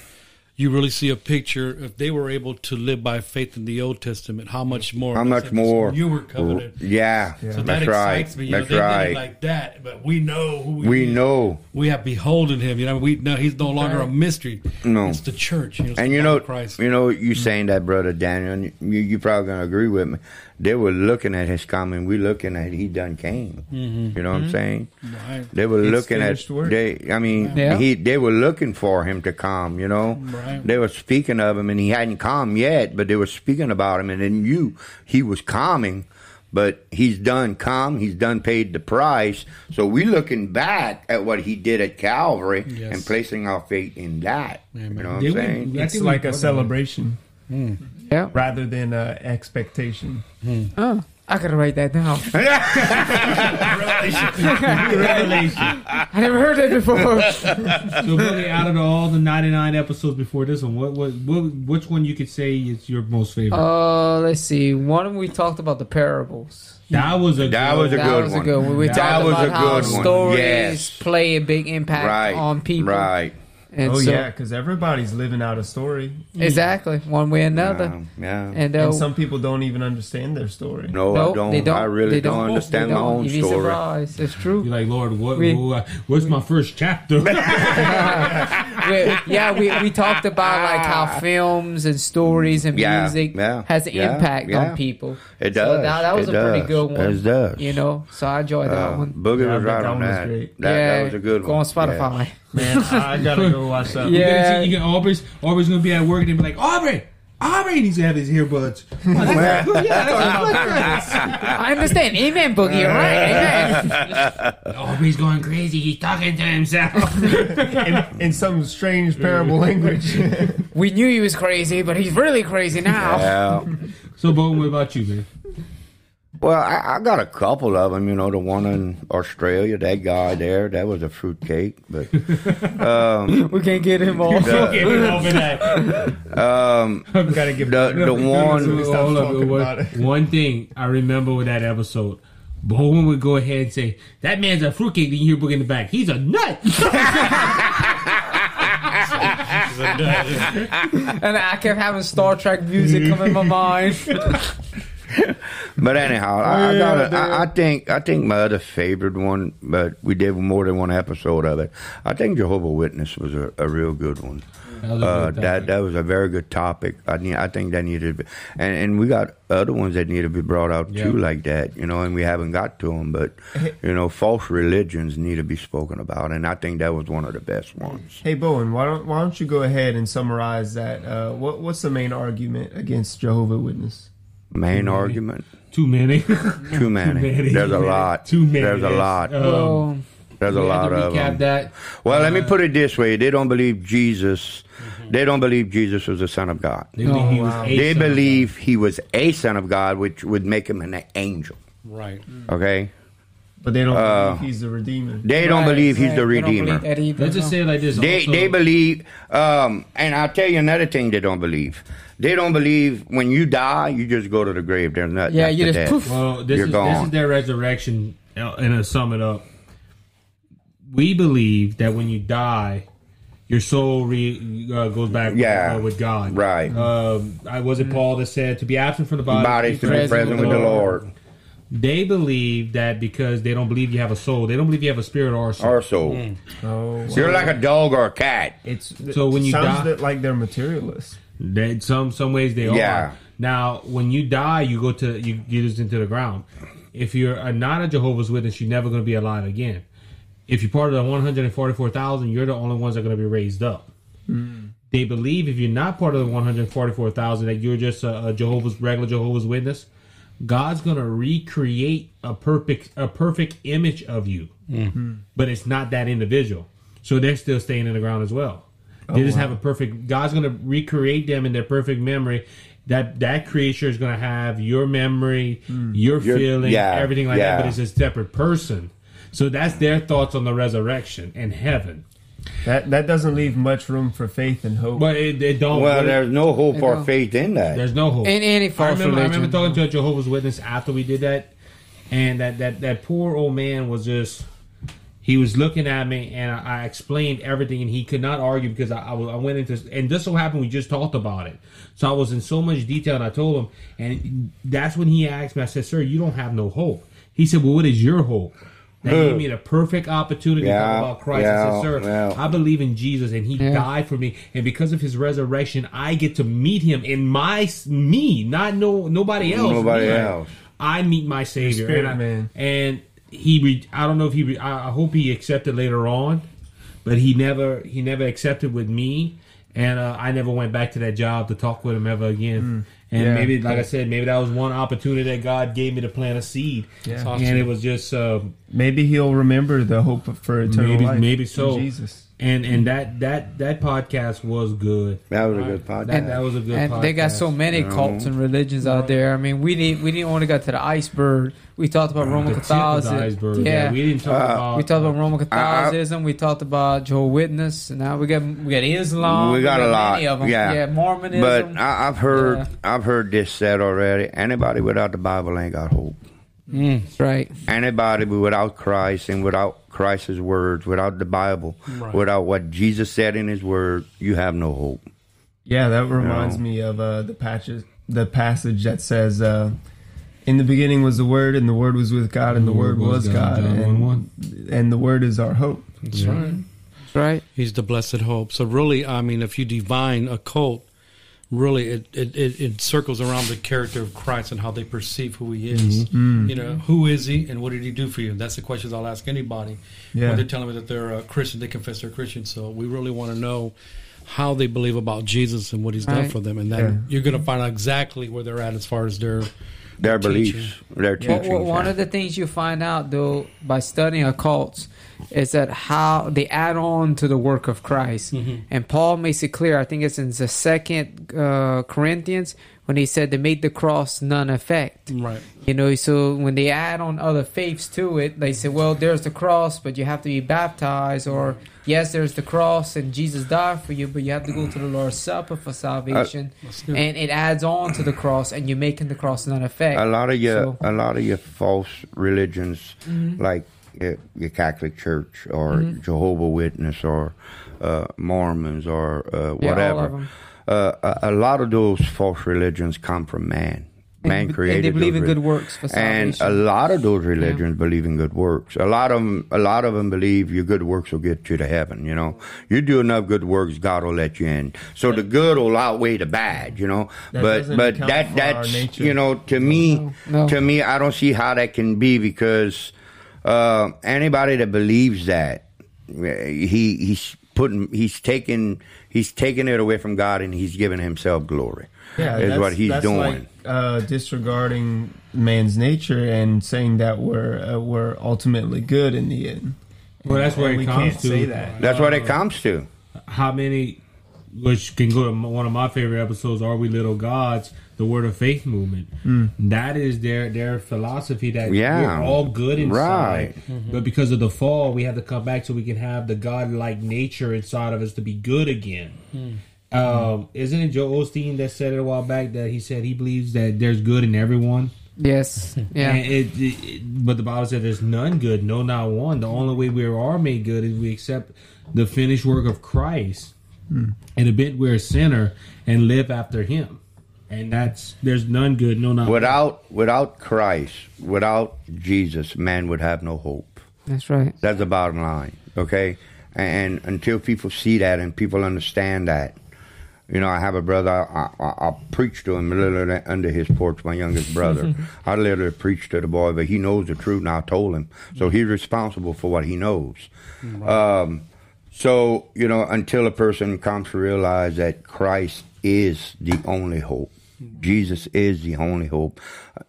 you really see a picture. If they were able to live by faith in the Old Testament, how much more? How much more? You were covenant. Yeah, So that that's right. excites me. You know, That's they did right. it like that, but we know who we, we know. we have beholden him. You know, we know he's no longer a mystery. No. it's the church. You know, it's And the you know, of Christ. you know, you saying that, brother Daniel, and you you probably gonna agree with me. They were looking at his coming. We looking at he done came. Mm-hmm. You know what I'm saying? Right. They were It's looking at finished work. they. I mean, Yeah. he. They were looking for him to come. You know, Right. they were speaking of him, and he hadn't come yet, but they were speaking about him, and then you, he was coming. But he's done come, he's done paid the price. So we looking back at what he did at Calvary Yes. and placing our faith in that. Amen. You know what Did I'm we- saying? I It's like a celebration. about it. celebration Yeah. rather than uh, expectation. Oh, I gotta write that down. Revelation. I never heard that before. So, really, out of all the 99 episodes before this one, what, what, what, which one you could say is your most favorite? Uh, let's see. One of them we talked about the parables. that was a That good was a that good was one. a good one. We That talked was about a how good one. stories Yes. play a big impact right. on people. Right. And oh so, yeah, because everybody's living out a story, exactly, one way or another. Um, yeah. And, uh, and some people don't even understand their story. no, nope, I don't. they don't. I really they don't, understand They my don't. own You'd story. surprised. It's true. You're like, Lord, what, We- what- what's my first chapter? we, yeah, we, we talked about like how films and stories and Yeah, music yeah, has an yeah, impact yeah. on people. It So does. that, that was It a pretty good one. It does. You know, so I enjoyed that Uh, one. Boogie Yeah, was right that on one was that. great. That, yeah, that was a good go one. Go on Spotify. Man, I gotta go watch that. Yeah. You're gonna see, you can, Aubrey's, Aubrey's gonna be at work and be like, Aubrey, Aubrey, needs gonna have his earbuds. yeah, I understand. Amen, Boogie. You're right. Amen. Aubrey's going crazy. He's talking to himself. in, in some strange parable language. We knew he was crazy, but he's really crazy now. Yeah. so, Bo, what about you, man? Well, I, I got a couple of them. You know, the one in Australia, that guy there, that was a fruitcake. But We can't get him all. the, Get it over that. um, gotta give the, the one, Hold up, talking one- about it. One thing I remember with that episode, Bowen would go ahead and say, "That man's a fruitcake." Then you hear Book in the back. He's a nut. And I kept having Star Trek music come in my mind. But anyhow, I, I got. A, I, I think. I think my other favorite one, but we did more than one episode of it. I think Jehovah Witness was a, a real good one. That was a Uh, that that was a very good topic. I need, I think that needed, to be, and and we got other ones that need to be brought out Yeah. too, like that, you know. And we haven't got to them, but you know, false religions need to be spoken about, and I think that was one of the best ones. Hey Bowen, why don't why don't you go ahead and summarize that? Uh, what what's the main argument against Jehovah Witness? Main argument, Too many. too many. many. There's a lot. Too many. There's a lot. Uh, Well, There's a lot of recap them. that. Well, let me Uh, put it this way: they don't believe Jesus. They don't believe Jesus was the Son of God. They believe he was wow. a They son of believe he was a Son of God, which would make him an angel. Right. Okay, But they don't Uh, believe he's the redeemer. they don't right, believe he's right. the They don't Redeemer. that either, Let's just say it like this. They also, they believe, um, and I'll tell you another thing they don't believe. They don't believe when you die, you just go to the grave. There's nothing. Yeah, after you just that. poof. Well, this You're is this is their resurrection. uh, And to sum it up, we believe that when you die, your soul re, uh, goes back Yeah, uh, with God. right. Um, I was it Paul that said to be absent from the body, Bodies to be present with the Lord. They believe that because they don't believe you have a soul, they don't believe you have a spirit or a soul. Our soul. Oh, You're like a dog or a cat. it's So when you sounds die- like they're materialists. They, some some ways they Yeah. are. Now, when you die, you go to you get us into the ground. If you're a, not a Jehovah's Witness, you're never going to be alive again. If you're part of the 144,000, you're the only ones that are going to be raised up. Hmm. They believe if you're not part of the 144,000, that you're just a, a Jehovah's regular Jehovah's Witness. God's gonna recreate a perfect a perfect image of you, mm-hmm. but it's not that individual. So they're still staying in the ground as well. Oh, they just have a perfect. God's gonna recreate them in their perfect memory. That that creature is gonna have your memory, hmm. your Your- feelings, yeah, everything like yeah. that. But it's a separate person. So that's their thoughts on the resurrection and heaven. That that doesn't leave much room for faith and hope. But it, it don't. Well, but it- there's no hope or don't. faith in that. there's no hope. In any I false remember, I remember talking to a Jehovah's Witness after we did that, and that that that poor old man was just. He was looking at me, and I, I explained everything, and he could not argue because I, I, was- I went into. And this so happened we just talked about it, so I was in so much detail, and I told him, and that's when he asked me. I said, "Sir, you don't have no hope." He said, "Well, what is your hope?" That gave me the perfect opportunity to talk about Christ. I said, "Sir, yeah. I believe in Jesus, and He Yeah. died for me, and because of His resurrection, I get to meet Him in my me, not no nobody else. Nobody me. else. I meet my Savior, spirit and, I, man. and He. Re, I don't know if He. Re, I, hope He accepted later on, but He never. He never accepted with me, and uh, I never went back to that job to talk with Him ever again. And Yeah. maybe, like I said, maybe that was one opportunity that God gave me to plant a seed, Yeah. awesome. and it was just. Uh, Maybe he'll remember the hope for eternal Maybe- life. maybe so. Jesus. And and that that that podcast was good. That was a good podcast. That, that was a good. and they got so many uh-huh. cults and religions out there. I mean, we didn't we didn't only got to the iceberg. We talked about uh, Roman The tip of the Catholicism. iceberg. Yeah, Yeah, we didn't talk Uh, about. we talked about Roman I- Catholicism. we talked about Jehovah Witness. And now we got we got Islam. we got a lot. of them. Yeah, yeah, Mormonism. But I, I've heard, Yeah. I've heard this said already. Anybody without the Bible ain't got hope. Mm, that's right. Anybody without Christ and without Christ's words, without the Bible, Right. without what Jesus said in His Word, you have no hope. Yeah, that reminds No. me of uh, the patches, the passage that says, uh, "In the beginning was the Word, and the Word was with God, and the, Word was, God, John and, 1:1. and the Word is our hope." That's right. That's right. He's the blessed hope. So really, I mean, if you divine a cult, really it, it, it, it circles around the character of Christ and how they perceive who he is. Mm-hmm. You know, who is he and what did he do for you? That's the questions I'll ask anybody Yeah. when they're telling me that they're a Christian, they confess they're Christian. So we really want to know how they believe about Jesus and what he's done Right. for them. And then Yeah. you're going to find out exactly where they're at as far as their Their teaching. beliefs, their Well, teachings. well, one yeah. of the things you find out though by studying occults is that how they add on to the work of Christ, and Paul makes it clear. I think it's in the second uh, Corinthians when he said they made the cross none effect. Right. You know, so when they add on other faiths to it, they say, well, there's the cross, but you have to be baptized, or yes, there's the cross and Jesus died for you, but you have to go to the Lord's Supper for salvation, good. and it adds on to the cross, and you're making the cross none effect. a lot of your So- a lot of your false religions mm-hmm. like your Catholic Church or Jehovah Witness or uh, Mormons or uh, Yeah, all of whatever. 'em. Uh, a, a lot of those false religions come from man. Man and, created and they believe in re- good works for and a lot of those religions believe in good works. A lot of them, a lot of them believe your good works will get you to heaven. You know, you do enough good works, God will let you in. So the good will outweigh the bad. You know, That but but that that's you know to me No. to me I don't see how that can be because uh, anybody that believes that he he's putting he's taking he's taking it away from God and he's giving himself glory. Yeah, is that's- what he's that's doing. Like, uh, disregarding man's nature and saying that we're uh, we're ultimately good in the end. Well, that's where And it we comes can't to. say that. That's what it comes to. How many, which can go to one of my favorite episodes, "Are We Little Gods?" The Word of Faith movement. Mm. That is their their philosophy that Yeah. we're all good inside, Right. but mm-hmm. because of the fall, we have to come back so we can have the God-like nature inside of us to be good again. Hmm. Um, isn't it Joel Osteen that said it a while back that he said he believes that there's good in everyone? yes, yeah. And it, it, it- but the Bible said there's none good, no, not one. The only way we are made good is we accept the finished work of Christ hmm. and admit we're a sinner and live after Him. And that's there's none good, no, not one. Without without Christ, without Jesus, man would have no hope. That's right. That's the bottom line. Okay, and until people see that and people understand that, you know, I have a brother. I, I, I preach to him literally under his porch. My youngest brother. I literally preach to the boy, but he knows the truth, and I told him. So he's responsible for what he knows. Um, so you know, until a person comes to realize that Christ is the only hope, Jesus is the only hope.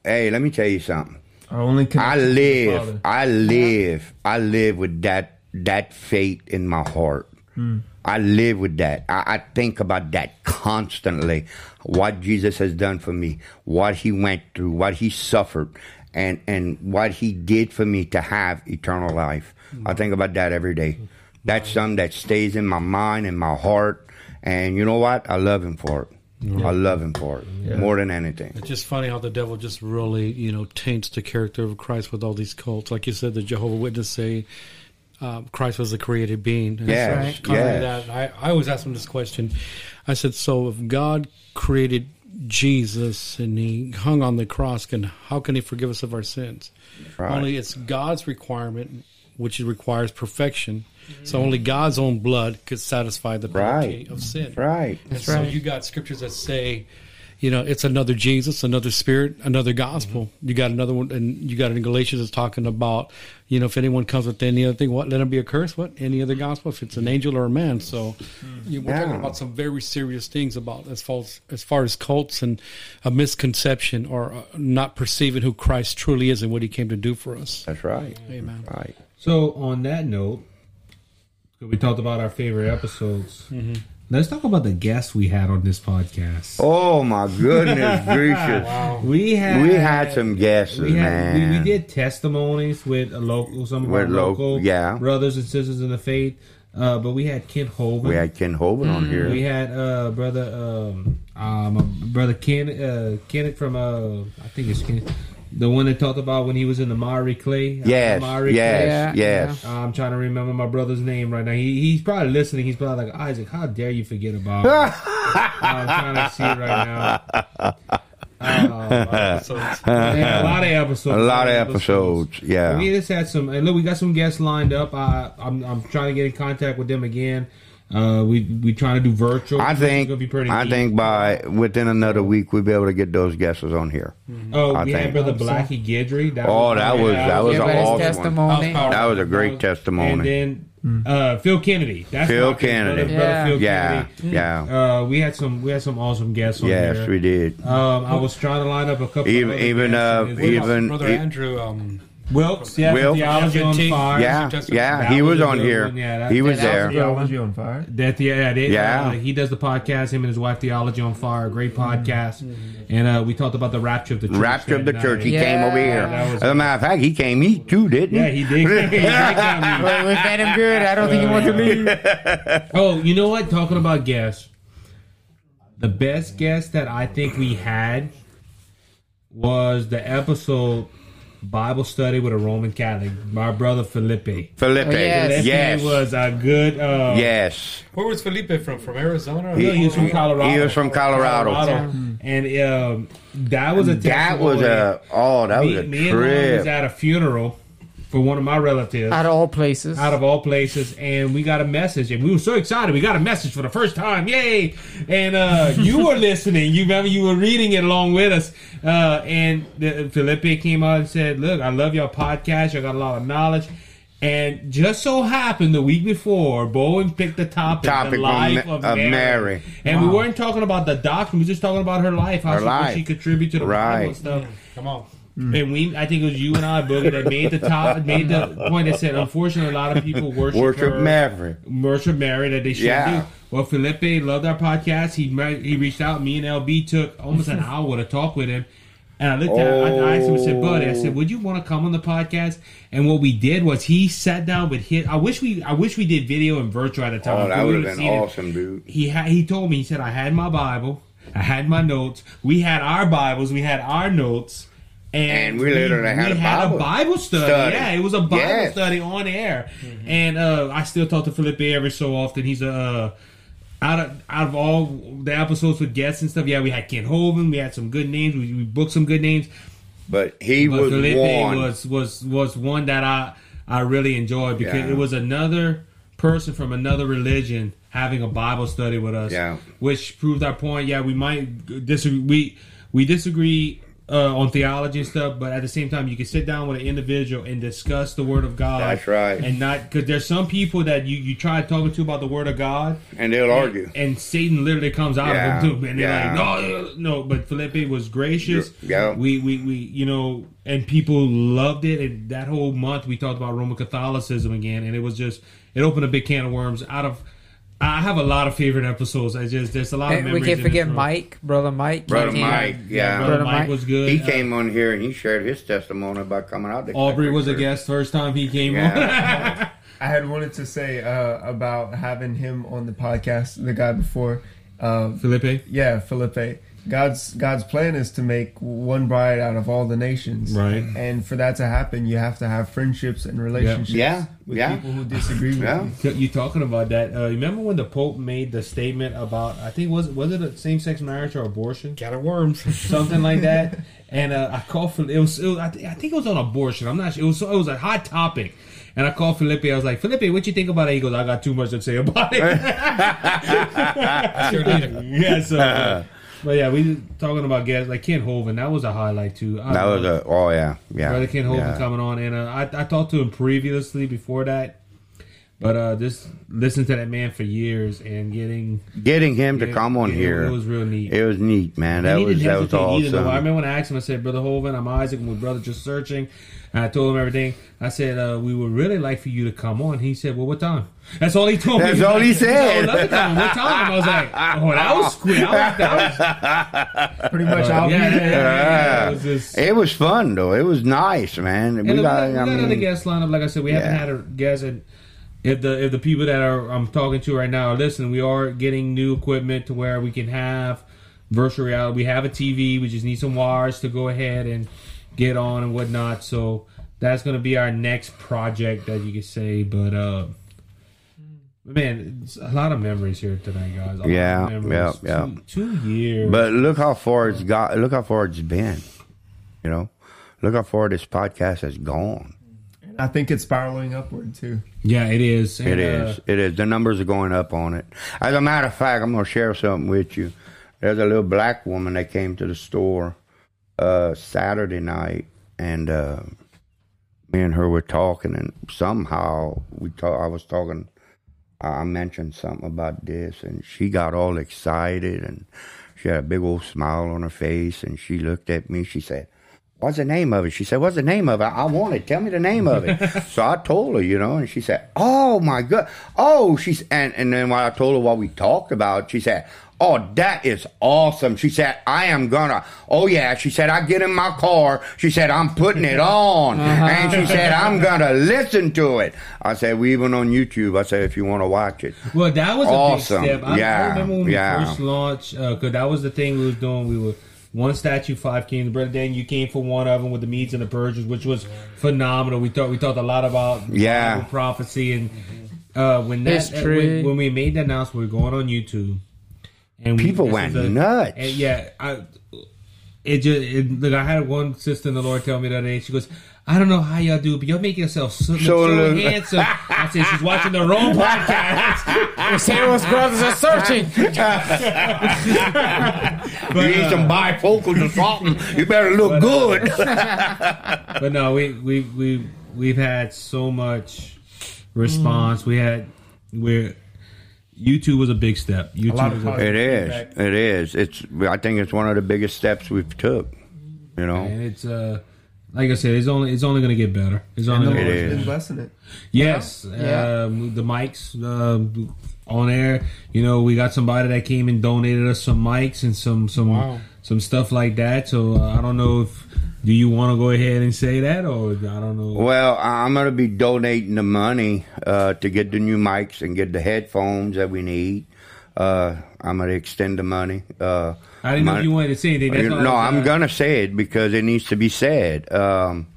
Hey, let me tell you something. Our only I connection to the live, I live, I live with that that faith in my heart. Hmm. I live with that. I, I think about that constantly. What Jesus has done for me, what He went through, what He suffered, and and what He did for me to have eternal life. Hmm. I think about that every day. That's something that stays in my mind and my heart. And you know what? I love Him for it. I love Him for it more than anything. It's just funny how the devil just really, you know, taints the character of Christ with all these cults. Like you said, the Jehovah Witness say um, Christ was a created being. And Yes, so yes. that, I, I always ask them this question. I said, so if God created Jesus and he hung on the cross, can how can he forgive us of our sins? Right. Only it's God's requirement, which requires perfection. Mm-hmm. So only God's own blood could satisfy the penalty Right. of sin. Right. And so you got scriptures that say, you know, it's another Jesus, another Spirit, another gospel. Mm-hmm. You got another one, and you got it in Galatians that's talking about, you know, if anyone comes with any other thing, what let him be accursed. What any other gospel? If it's an mm-hmm. angel or a man. So you, we're talking about some very serious things about as far as, as far as cults and a misconception or uh, not perceiving who Christ truly is and what He came to do for us. That's right. Amen. Right. So on that note, 'cause we talked about our favorite episodes. Mm-hmm. Let's talk about the guests we had on this podcast. Oh my goodness gracious! We had We had some guests, we had we, man. we did testimonies with a local some of With our local- local yeah. brothers and sisters in the faith. Uh, but we had Kent Hovind. We had Ken Hovind on here. We had uh, brother um, um brother Ken uh, Kenneth from uh I think it's Kenneth, the one that talked about when he was in the Mari Clay. yes, Mari yes, Yeah, yes. I'm trying to remember my brother's name right now. He, he's probably listening. He's probably like, Isaac, how dare you forget about me? I'm trying to see it right now. Uh, So yeah, a lot of episodes. A lot of episodes. Yeah. We just had some. And look, we got some guests lined up. I, I'm, I'm trying to get in contact with them again. Uh, we we trying to do virtual. I think gonna be pretty I neat. think by within another week we'll be able to get those guesses on here. Oh, I we had think. brother Blackie Guidry. That Oh, that was- that was Yeah, an but his awesome one. testimony. That was a great was- testimony. And then uh, Phil Kennedy. That's Phil Kennedy. Brother, brother Yeah. Phil yeah, Kennedy. yeah. Uh, we had some we had some awesome guests on Yes, here. we did. Um, I was trying to line up a couple. Even- of other even, uh, even- Brother e- Andrew, um, Wilkes, yeah, Will? theology on fire. Yeah, Testimony. yeah. He was was on here. yeah, that- He was that was there. Theology on fire. That yeah, they, Yeah. Uh, he does the podcast. Him and his wife, Theology on Fire, great podcast. And uh, we talked about the rapture of the church. Rapture of the that church. He Yeah, came over here. that As a matter of fact, he came eat too, didn't Yeah, he? he did. he did come. Well, we met him good. I don't think he wants to leave. Oh, you know what? Talking about guests, the best guest that I think we had was the episode Bible study with a Roman Catholic, my brother Felipe. Felipe. Oh, yes. Felipe Yes. was a good. Uh, Yes. where was Felipe from? From Arizona? No, he was from Colorado. He was from Colorado. And um, that was a That was a oh, that was me, a me and Ron was at a funeral for one of my relatives Out of all places. out of all places, and we got a message, and we were so excited. We got a message for the first time, yay! And uh, you were listening. You remember you were reading it along with us. Uh, and the, Felipe came out and said, "Look, I love your podcast. You got a lot of knowledge." And just so happened the week before, Bowen picked the topic, Topic the on life Ma- of, of Mary. Mary. And we weren't talking about the doctrine; we were just talking about her life, how Her she, life. she contributed to the Bible and stuff. Come on. Mm-hmm. And we, I think it was you and I, Boogie, that made the top, made the point that said, unfortunately, a lot of people worship, Worship her, Mary. worship Mary that they should Yeah. do. Well, Felipe loved our podcast. He he reached out. Me and LB took almost an hour to talk with him. And I looked at I I asked him, I said, Buddy, I said, would you want to come on the podcast? And what we did was he sat down with his. I wish we, I wish we did video and virtual at a time. Oh, that would have been seen it. awesome, dude. He had, he told me, he said, I had my Bible, I had my notes, we had our Bibles, we had our notes. And, And we literally had a Bible Bible study. study. Yeah, it was a Bible Yes. study on air. And uh, I still talk to Felipe every so often. He's a uh, out of out of all the episodes with guests and stuff. Yeah, we had Ken Hovind. We had some good names. We, we booked some good names. But he But was Felipe one. was was was one that I I really enjoyed because Yeah. it was another person from another religion having a Bible study with us. Yeah. which proved our point. Yeah, we might disagree. We we disagree uh, on theology and stuff, but at the same time, you can sit down with an individual and discuss the Word of God. That's right. And not because there's some people that you you try talking to about the Word of God, And they'll argue. and Satan literally comes out Yeah, of them too, and they're yeah. like, no, no. But Felipe was gracious. Yeah. We we we you know, and people loved it. And that whole month we talked about Roman Catholicism again, and it was just it opened a big can of worms. Out of I have a lot of favorite episodes. I just there's a lot of And we can't forget. Mike, brother Mike. Brother He- Mike, yeah. Brother, Brother Mike, Mike. was good. He Uh, came on here and he shared his testimony about coming out. Aubrey was a guest first time he came Yeah. I had wanted to say uh, about having him on the podcast, the guy before. Uh. Felipe, yeah, Felipe. God's God's plan is to make one bride out of all the nations, Right. And for that to happen, you have to have friendships and relationships Yeah, with yeah. people who disagree with Yeah. you. you talking about that? Uh, remember when the Pope made the statement about I think was was it a same sex marriage or abortion? Cat of worms. something like that. And uh, I called for it was, it was I, think, I think it was on abortion. I'm not sure. It was it was a hot topic. And I called Felipe. I was like, Felipe, what you think about it? He goes, I got too much to say about it. yeah. So, uh, but yeah, we talking about guests like Ken Hovind. That was a highlight too. I That was a oh yeah yeah. brother Ken Hovind yeah. coming on, and uh, I I talked to him previously before that. But uh, just listen to that man for years and getting Getting him to come on here. it was real neat. It was neat, man. And That was didn't that was hesitate either. I awesome. remember when I asked him, I said, Brother Hovind, I'm Isaac, and my brother just searching. And I told him everything. I said, uh, we would really like for you to come on. He said, well, what time? That's all he told me. That's all he He's like, said. "Oh, another time. What time? I was like, oh, that was quick. That was, Pretty much, uh, I'll yeah, yeah, yeah, yeah. It was just, It was fun though. It was nice, man. and We we got, got, we I got other mean, guests lined up. Like I said, we haven't had a guest. And if the if the people that are I'm talking to right now are listening, we are getting new equipment to where we can have virtual reality. We have a TV. We just need some wires to go ahead and get on and whatnot. So that's going to be our next project that you could say. But uh, man, it's a lot of memories here tonight, guys. A Yeah, yeah, yeah. Two, two years. but look how far it's got. Look how far it's been. You know, look how far this podcast has gone. I think it's spiraling upward too. yeah, it is. It And, is. uh, It is. The numbers are going up on it. As a matter of fact, I'm going to share something with you. There's a little black woman that came to the store uh, Saturday night, and uh, me and her were talking, and somehow we talk. I was talking. I mentioned something about this, and she got all excited, and she had a big old smile on her face, and she looked at me. She said, What's the name of it? She said, What's the name of it? I want it. Tell me the name of it. so I told her, you know, and she said, Oh my God. Oh, she's, and, and then when I told her what we talked about, she said, Oh, that is awesome. She said, I am gonna, oh yeah. She said, I get in my car. She said, I'm putting it on. Uh-huh. And she said, I'm gonna listen to it. I said, we even on YouTube. I said, if you want to watch it. Well, that was a Awesome. big step. I, I Yeah, remember when we yeah. first launched, uh, because that was the thing we was doing. We were one statue, five kings. Brother Dan, you came for one of them with the Medes and the Persians, which was phenomenal. We thought we talked a lot about Yeah. Bible prophecy and uh, when that History. when, when we made that announcement, we were going on YouTube, and we- People this went a- nuts. and yeah, I, it just it, look. I had one sister in the Lord tell me the other day. She goes. I don't know how y'all do, but y'all make yourself so, So so handsome. I said she's watching the wrong podcast. Sarah's brothers are searching. But, you need uh, some bifocals or something. You better look good. but no, we we we we've had so much response. We had we're YouTube was a big step. YouTube lot was of a, It is. feedback. It is. It's. I think it's one of the biggest steps we've took. You know. and it's uh like I said, it's only it's only gonna get better. It's And only the gonna get Lord's been blessing it. Yes, Yeah. Um, the mics um, on air. You know, we got somebody that came and donated us some mics and some some Wow. some stuff like that. So uh, I don't know if do you want to go ahead and say that or I don't know. Well, I'm going to be donating the money uh, to get the new mics and get the headphones that we need. Uh, I'm going to extend the money. Uh, I didn't know my- if you wanted to say anything. That's You- all I no, I'm uh, gonna say it because it needs to be said. Um,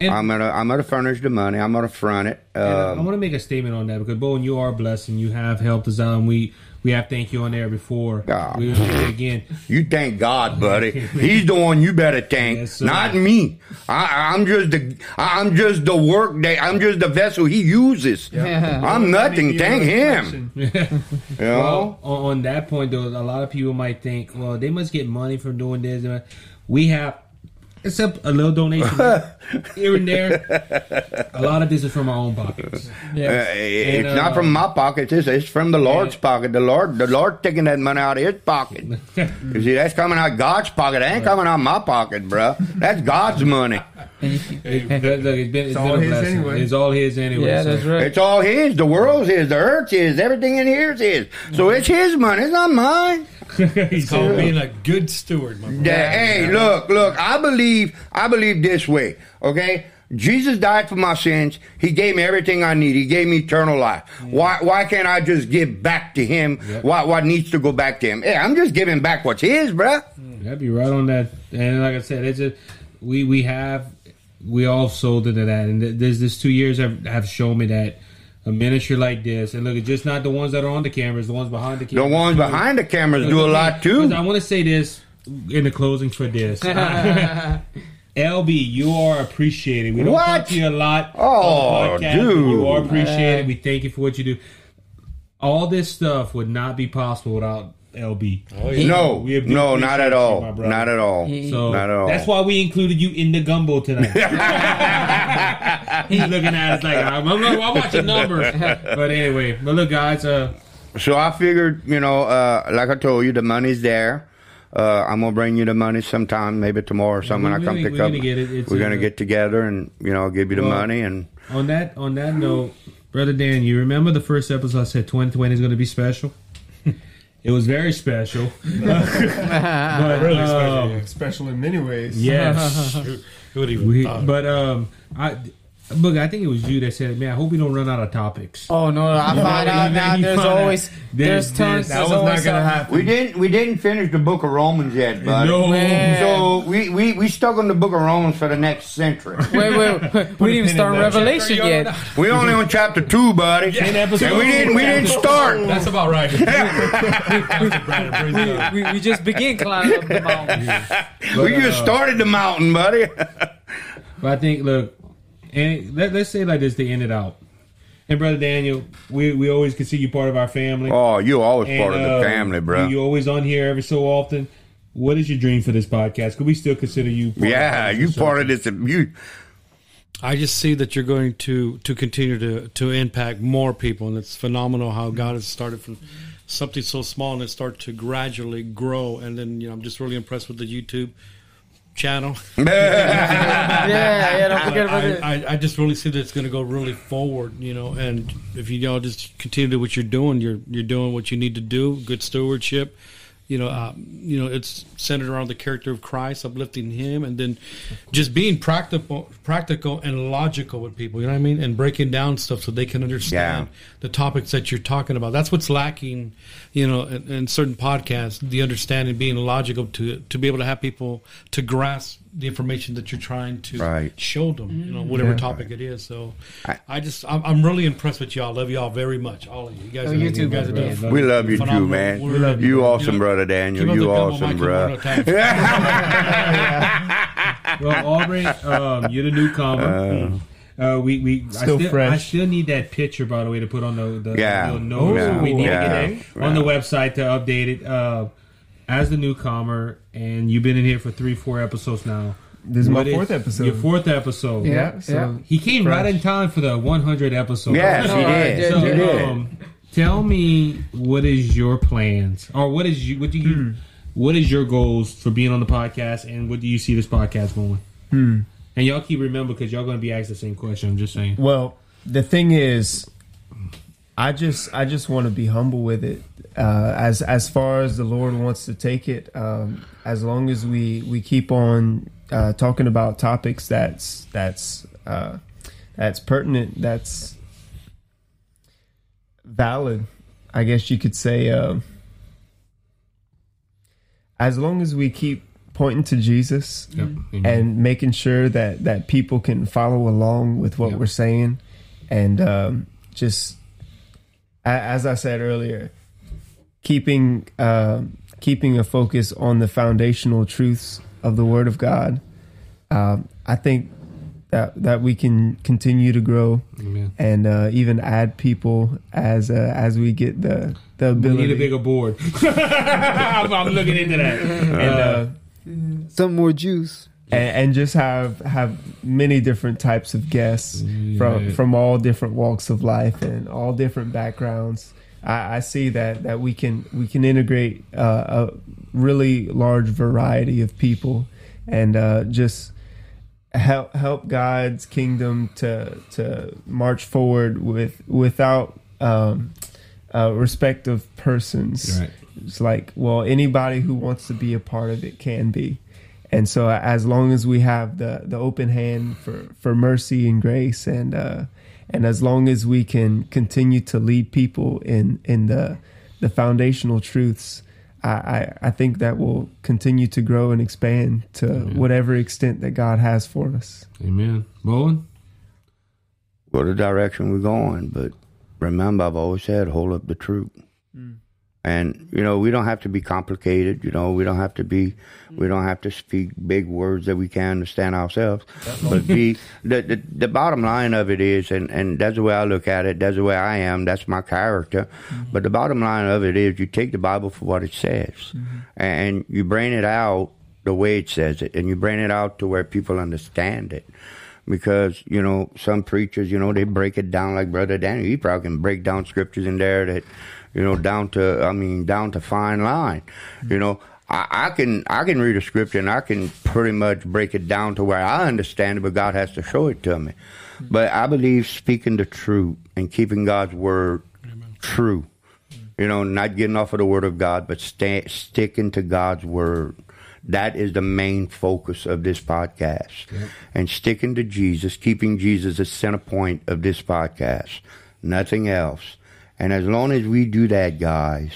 And- I'm gonna I'm gonna furnish the money. I'm gonna front it. And I- I Um, want to make a statement on that because Bowen, you are blessed and you have helped us out, and we we have thank you on there before. Ah. We will it again. you thank God, buddy. He's the one you better thank, Yes, not me. I, I'm just the I'm just the work that I'm just the vessel he uses. I'm nothing. Thank him. You know. Well, on, on that point, though, a lot of people might think, well, they must get money from doing this. We have except a little donation here and there. A lot of this is from our own pockets. Uh, it's And, not uh, from my pocket. It's, it's from the Lord's Yeah. pocket. The Lord, the Lord taking that money out of His pocket. you see, that's coming out God's pocket. It ain't coming out my pocket, bro. That's God's money. Hey, look, look, it's been, it's all been a his blessing. anyway. It's all his anyway. Yeah, so- that's right. It's all His. The world's His. The earth's His. Everything in here is His. So it's His money. It's not mine. He's Called being a good steward, my brother. Yeah, hey, look, look. I believe, I believe this way. Okay, Jesus died for my sins. He gave me everything I need. He gave me eternal life. Why, why can't I just give back to Him? What, what needs to go back to Him? Hey, I'm just giving back what's His, bruh. That'd be right on that. And like I said, it's a we we have we all sold into that, and th- there's this two years have have shown me that a ministry like this, and look, it's just not the ones that are on the cameras, the ones behind the cameras. The ones behind the cameras do a lot too. I want to say this in the closing for this. LB, you are appreciated. We don't What? talk to you a lot. Oh, podcast, dude. You are appreciated. We thank you for what you do. All this stuff would not be possible without LB. No, We have- no, not at all. my. Not at all. So Not at all. that's why we included you in the gumbo tonight. He's looking at us like I'm, I'm, I'm watching numbers. But anyway, but look, guys. Uh, So I figured, you know, uh, like I told you, the money's there. Uh, I'm gonna bring you the money sometime, maybe tomorrow or something. we- I come we- pick we're up. gonna get it. We're in gonna get together and you know, I'll give you the Well- money and on that on that note, brother Dan, you remember the first episode I said 2020 is going to be special. It was very special. but, Really um, special. Special in many ways. Yes. Who who would even We, but um, I, look, I think it was you that said, "Man, I hope we don't run out of topics." Oh no! I find out you- now. There's find out always there's there's tons. this- That was not gonna happen. we didn't we didn't finish the book of Romans yet, buddy. No. Man. So we, we, we stuck on the book of Romans for the next century. Wait, wait, wait. we didn't even start Revelation yet. we only on chapter two, buddy. In episode- And we didn't we didn't start. That's about right. Brandon, praise God. We, we just begin climbing up the mountain. we just started the mountain, buddy. But I think, look, and let, let's say like this to end it out. And brother Daniel, we we always consider you part of our family. oh, you always part of And, the uh, family, bro. You always on here every so often. What is your dream for this podcast? Could we still consider you? part yeah, of you this part of this. You I just see that you're going to to continue to to impact more people, and it's phenomenal how God has started from something so small and it started to gradually grow. And then you know, I'm just really impressed with the YouTube channel. Yeah, yeah. Don't forget about it. I, I, I just really see that it's going to go really forward, you know. And if you all just continue to what you're doing, you're you're doing what you need to do. Good stewardship, you know. Uh, you know, it's centered around the character of Christ, uplifting Him, and then just being practical, practical and logical with people. You know what I mean? And breaking down stuff so they can understand Yeah. the topics that you're talking about. That's what's lacking, you know, in, in certain podcasts. The understanding, being logical to to be able to have people to grasp the information that you're trying to Right. show them, you know, whatever topic it is. So, I, just, I'm, I'm really impressed with y'all. Love y'all very much, all of you. You guys, Oh, are, you too, guys are doing we love you too, man. We love you. You You awesome, know, brother Daniel. You awesome, mic bro. one more time. Well, Aubrey, um, you're the newcomer. Uh, we we I Still still, fresh. I still need that picture by the way to put on the the Yeah. little notes. Yeah. We need Yeah. to get that on the website to update it. Uh, as the newcomer, and you've been in here for three, four episodes now. This is my What is- fourth episode. Your fourth episode. Yeah, so yeah. He came Fresh. right in time for the 100 episode. Yes, he did. did, So, He did. um, tell me what is your plans, or what is you what do you Hmm. what is your goals for being on the podcast, and what do you see this podcast going? Hmm. And y'all keep remember because y'all going to be asked the same question. I'm just saying. Well, the thing is, I just I just want to be humble with it. Uh, as as far as the Lord wants to take it, um, as long as we we keep on uh, talking about topics that's that's uh, that's pertinent, that's valid. I guess you could say. Uh, as long as we keep pointing to Jesus, Amen. and making sure that that people can follow along with what Yeah. we're saying and um, just as i said earlier keeping uh, keeping a focus on the foundational truths of the word of god um, i think that that we can continue to grow Amen. and uh, even add people as uh, as we get the the ability. We need a bigger board. I'm, I'm looking into that. and uh, Some more juice. and, and just have have many different types of guests from from all different walks of life and all different backgrounds. I, I see that that we can we can integrate uh, a really large variety of people and uh, just help help God's kingdom to to march forward with without um, uh, respect of persons. Right. It's like, well, anybody who wants to be a part of it can be. And so, as long as we have the, the open hand for, for mercy and grace, and uh, and as long as we can continue to lead people in, in the the foundational truths, I, I, I think that will continue to grow and expand to whatever extent that God has for us. Amen. Bowen? go the direction we're going. But remember, I've always said, hold up the truth. Hmm. And you know, we don't have to be complicated. You know, we don't have to be, we don't have to speak big words that we can't understand ourselves. But be the, the the bottom line of it is, and and that's the way I look at it. That's the way I am. That's my character. Mm-hmm. But the bottom line of it is, you take the Bible for what it says, mm-hmm. and you bring it out the way it says it, and you bring it out to where people understand it because you know some preachers you know they break it down like brother daniel he probably can break down scriptures in there that you know down to i mean down to fine line you know I, I can I can read a scripture and I can pretty much break it down to where I understand it, but God has to show it to me. But I believe speaking the truth and keeping God's word true, you know, not getting off of the word of God, but sta sticking to God's word. That is the main focus of this podcast. And sticking to Jesus, keeping Jesus the center point of this podcast. Nothing else. And as long as we do that, guys,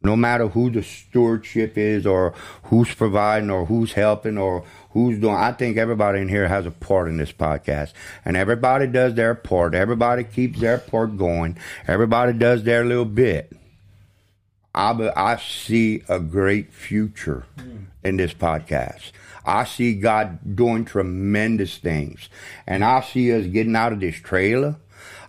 no matter who the stewardship is or who's providing or who's helping or who's doing I think everybody in here has a part in this podcast. And everybody does their part. Everybody keeps their part going. Everybody does their little bit. I, I see a great future in this podcast. I see God doing tremendous things. And I see us getting out of this trailer.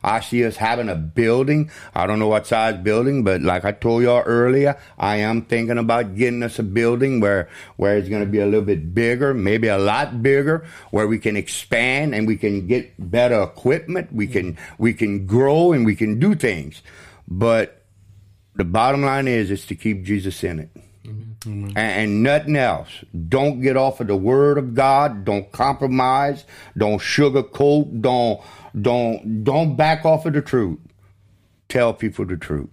I see us having a building. I don't know what size building, but like I told y'all earlier, I am thinking about getting us a building where, where it's going to be a little bit bigger, maybe a lot bigger, where we can expand and we can get better equipment. We can, we can grow and we can do things. But the bottom line is, is to keep Jesus in it. And, and nothing else. Don't get off of the word of God. Don't compromise. Don't sugarcoat. Don't don't don't back off of the truth. Tell people the truth.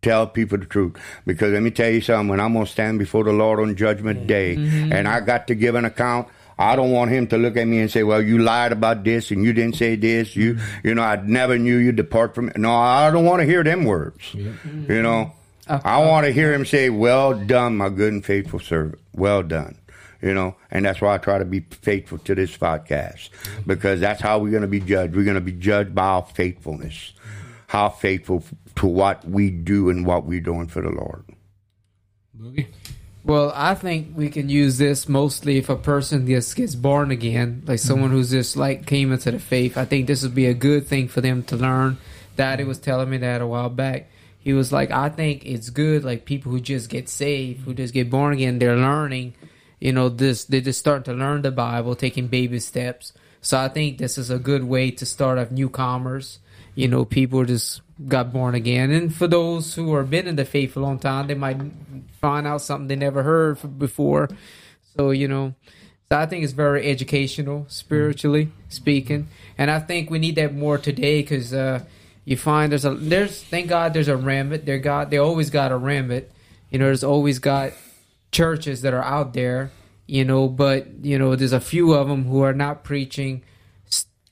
Tell people the truth. Because let me tell you something, when I'm gonna stand before the Lord on judgment day mm-hmm. and I got to give an account, I don't want him to look at me and say, Well, you lied about this and you didn't say this, you mm-hmm. you know, I never knew you depart from me. No, I don't want to hear them words. You know. Mm-hmm. I uh, want to uh, hear uh. him say, Well done, my good and faithful servant. Well done. You know, and that's why I try to be faithful to this podcast because that's how we're going to be judged. We're going to be judged by our faithfulness, how faithful to what we do and what we're doing for the Lord. Boogie? Well, I think we can use this mostly if a person just gets born again, like mm-hmm. someone who's just like came into the faith. I think this would be a good thing for them to learn. Daddy was telling me that a while back. He was like, I think it's good, like people who just get saved, who just get born again, they're learning, you know, this, they're just starting to learn the Bible, taking baby steps. So I think this is a good way to start off newcomers. You know, people just got born again. And for those who are been in the faith a long time, they might find out something they never heard before. So, you know, so I think it's very educational, spiritually speaking. And I think we need that more today because uh, you find there's a, there's, thank God there's a remnant. There got, they always got a remnant. You know, there's always got churches that are out there, you know, but, you know, there's a few of them who are not preaching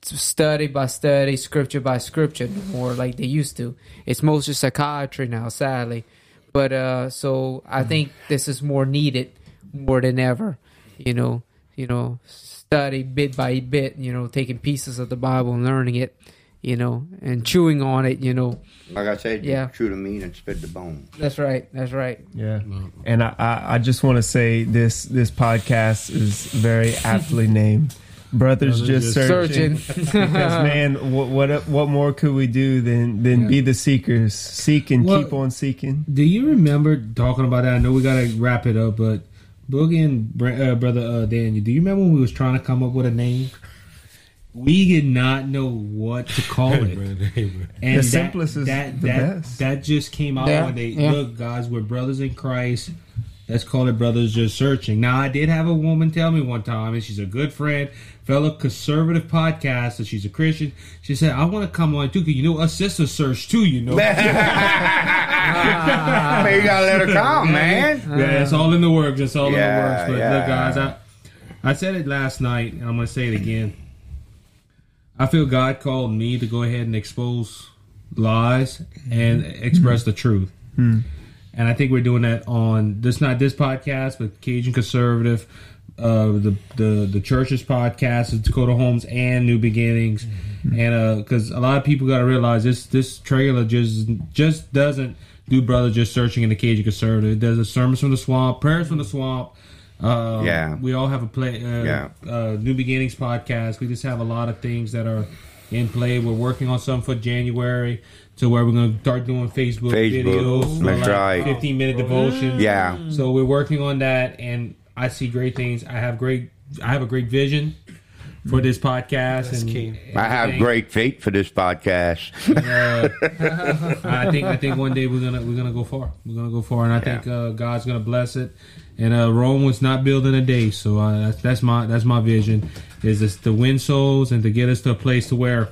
study by study, scripture by scripture more like they used to. It's mostly psychiatry now, sadly. But uh so I think this is more needed more than ever, you know, you know, study bit by bit, you know, taking pieces of the Bible and learning it, you know, and chewing on it, you know. Like I said, Yeah. chew the meat and spit the bone. That's right. That's right. Yeah, and I, I, I just want to say this this podcast is very aptly named. Brothers, Brothers just Just searching. Surgeon. because man, what what what more could we do than than be the seekers, seek and Well- keep on seeking. Do you remember talking about that? I know we gotta wrap it up, but Boogie and uh, brother uh, Daniel, do you remember when we was trying to come up with a name? We did not know what to call it. And The that, simplest is that, the that, best. That just came out Yeah, one day. yeah. Look, guys, we're brothers in Christ. Let's call it Brothers Just Searching. Now, I did have a woman tell me one time, and she's a good friend, fellow conservative podcast, podcaster. She's a Christian. She said, I want to come on too, because you know, us sisters search too, you know. I you gotta let her come, man. Yeah, it's all in the works. It's all in the works. But yeah. look, guys, I, I said it last night, and I'm going to say it again. I feel God called me to go ahead and expose lies and express the truth. Hmm. And I think we're doing that on this not this podcast, but Cajun Conservative, uh, the the the church's podcast, Dakota Homes and New Beginnings, hmm. and uh, because a lot of people got to realize this this trailer just just doesn't do brother just searching in the Cajun Conservative. It does a sermons from the swamp, prayers from the swamp. Uh, Yeah. we all have a play. Uh, Yeah. uh, New Beginnings podcast. We just have a lot of things that are in play. We're working on some for January to where we're going to start doing Facebook, Facebook. videos, for That's like right. 15 minute devotions. Yeah. So we're working on that, and I see great things. I have great, I have a great vision for this podcast. and key. I have everything. great faith for this podcast. Uh, I think I think one day we're gonna we're gonna go far. We're gonna go far, and I think uh, God's gonna bless it. And uh, Rome was not built in a day, so uh, that's, that's my that's my vision is just to win souls and to get us to a place to where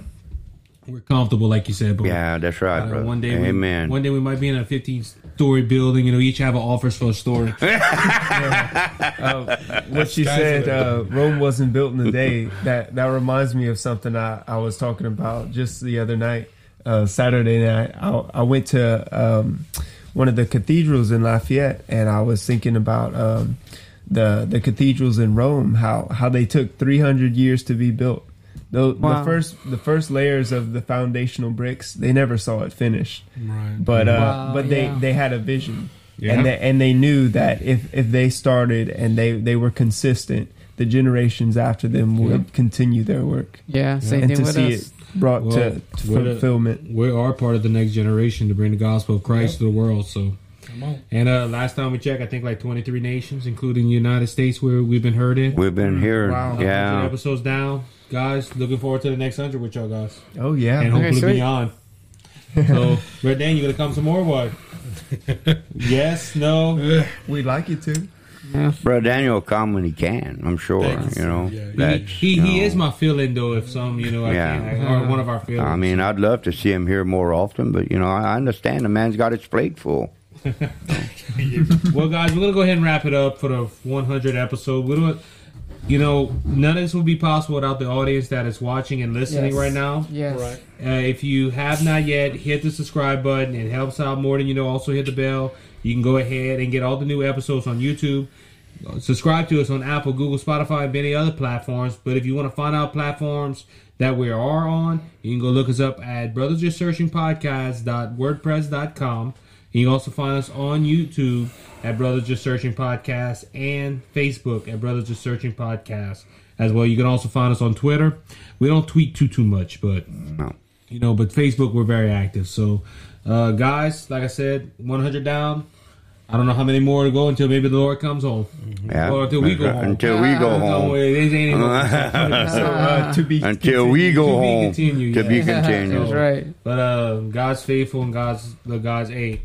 we're comfortable, like you said. But Yeah, that's right, uh, brother. one day, Amen. We, one day we might be in a 15 story building. You know, each have an office for a story. what you said, uh, Rome wasn't built in a day. That that reminds me of something I, I was talking about just the other night, uh, Saturday night. I, I went to um, one of the cathedrals in Lafayette, and I was thinking about um, the the cathedrals in Rome, how how they took 300 years to be built. The, Wow. the first the first layers of the foundational bricks, they never saw it finished. Right. But uh, Wow, but they yeah. they had a vision, Yeah. and they, and they knew that if if they started and they they were consistent, the generations after them would continue their work, Yeah, same and thing to with see us. it brought Well, to, to we're fulfillment. we are part of the next generation to bring the gospel of Christ to the world. So, Come on. and uh, last time we checked, I think like 23 nations, including the United States, where we've been heard in. We've been here. Wow. Yeah. episodes down, guys. Looking forward to the next hundred with y'all guys, Oh yeah, and hopefully sweet. beyond. So, Red Dan, you gonna come some more? What? yes, no. we'd like you to. Brother Daniel will come when he can, I'm sure. Thanks. You know. Yeah, He, he, he know, is my fill-in though. If some, you know, I Yeah. can't, or one of our fill-ins. I mean, I'd love to see him here more often, but you know, I I understand the man's got his plate full. Well, guys, we're gonna go ahead and wrap it up for the 100 episode. We don't, you know, none of this would be possible without the audience that is watching and listening Yes. right now. Yes. Right. Uh, if you have not yet, hit the subscribe button. It helps out more than you know. Also, hit the bell. You can go ahead and get all the new episodes on YouTube. Subscribe to us on Apple, Google, Spotify, and many other platforms. But if you want to find out platforms that we are on, you can go look us up at Brothers Just Searching Podcast.wordpress.com. You can also find us on YouTube at Brothers Just Searching Podcast and Facebook at Brothers Just Searching Podcast as well. You can also find us on Twitter. We don't tweet too too much, but No. you know, but Facebook we're very active. So, uh, guys, like I said, 100 down. I don't know how many more to go until maybe the Lord comes home. Yeah. Or until we go home. Until we go home. worry, this ain't even- So uh, to be Until we go To be home. continued, To be continued. That's right. But uh, God's faithful and God's the God's eight.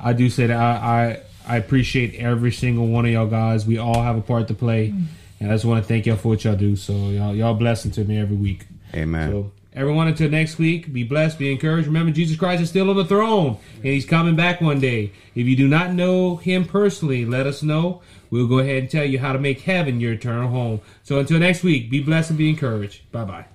I do say that I, I I appreciate every single one of y'all guys. We all have a part to play, and I just want to thank y'all for what y'all do. So y'all y'all blessing to me every week. Amen. So everyone until next week, be blessed, be encouraged. Remember, Jesus Christ is still on the throne, and He's coming back one day. If you do not know Him personally, let us know. We'll go ahead and tell you how to make heaven your eternal home. So until next week, be blessed and be encouraged. Bye bye.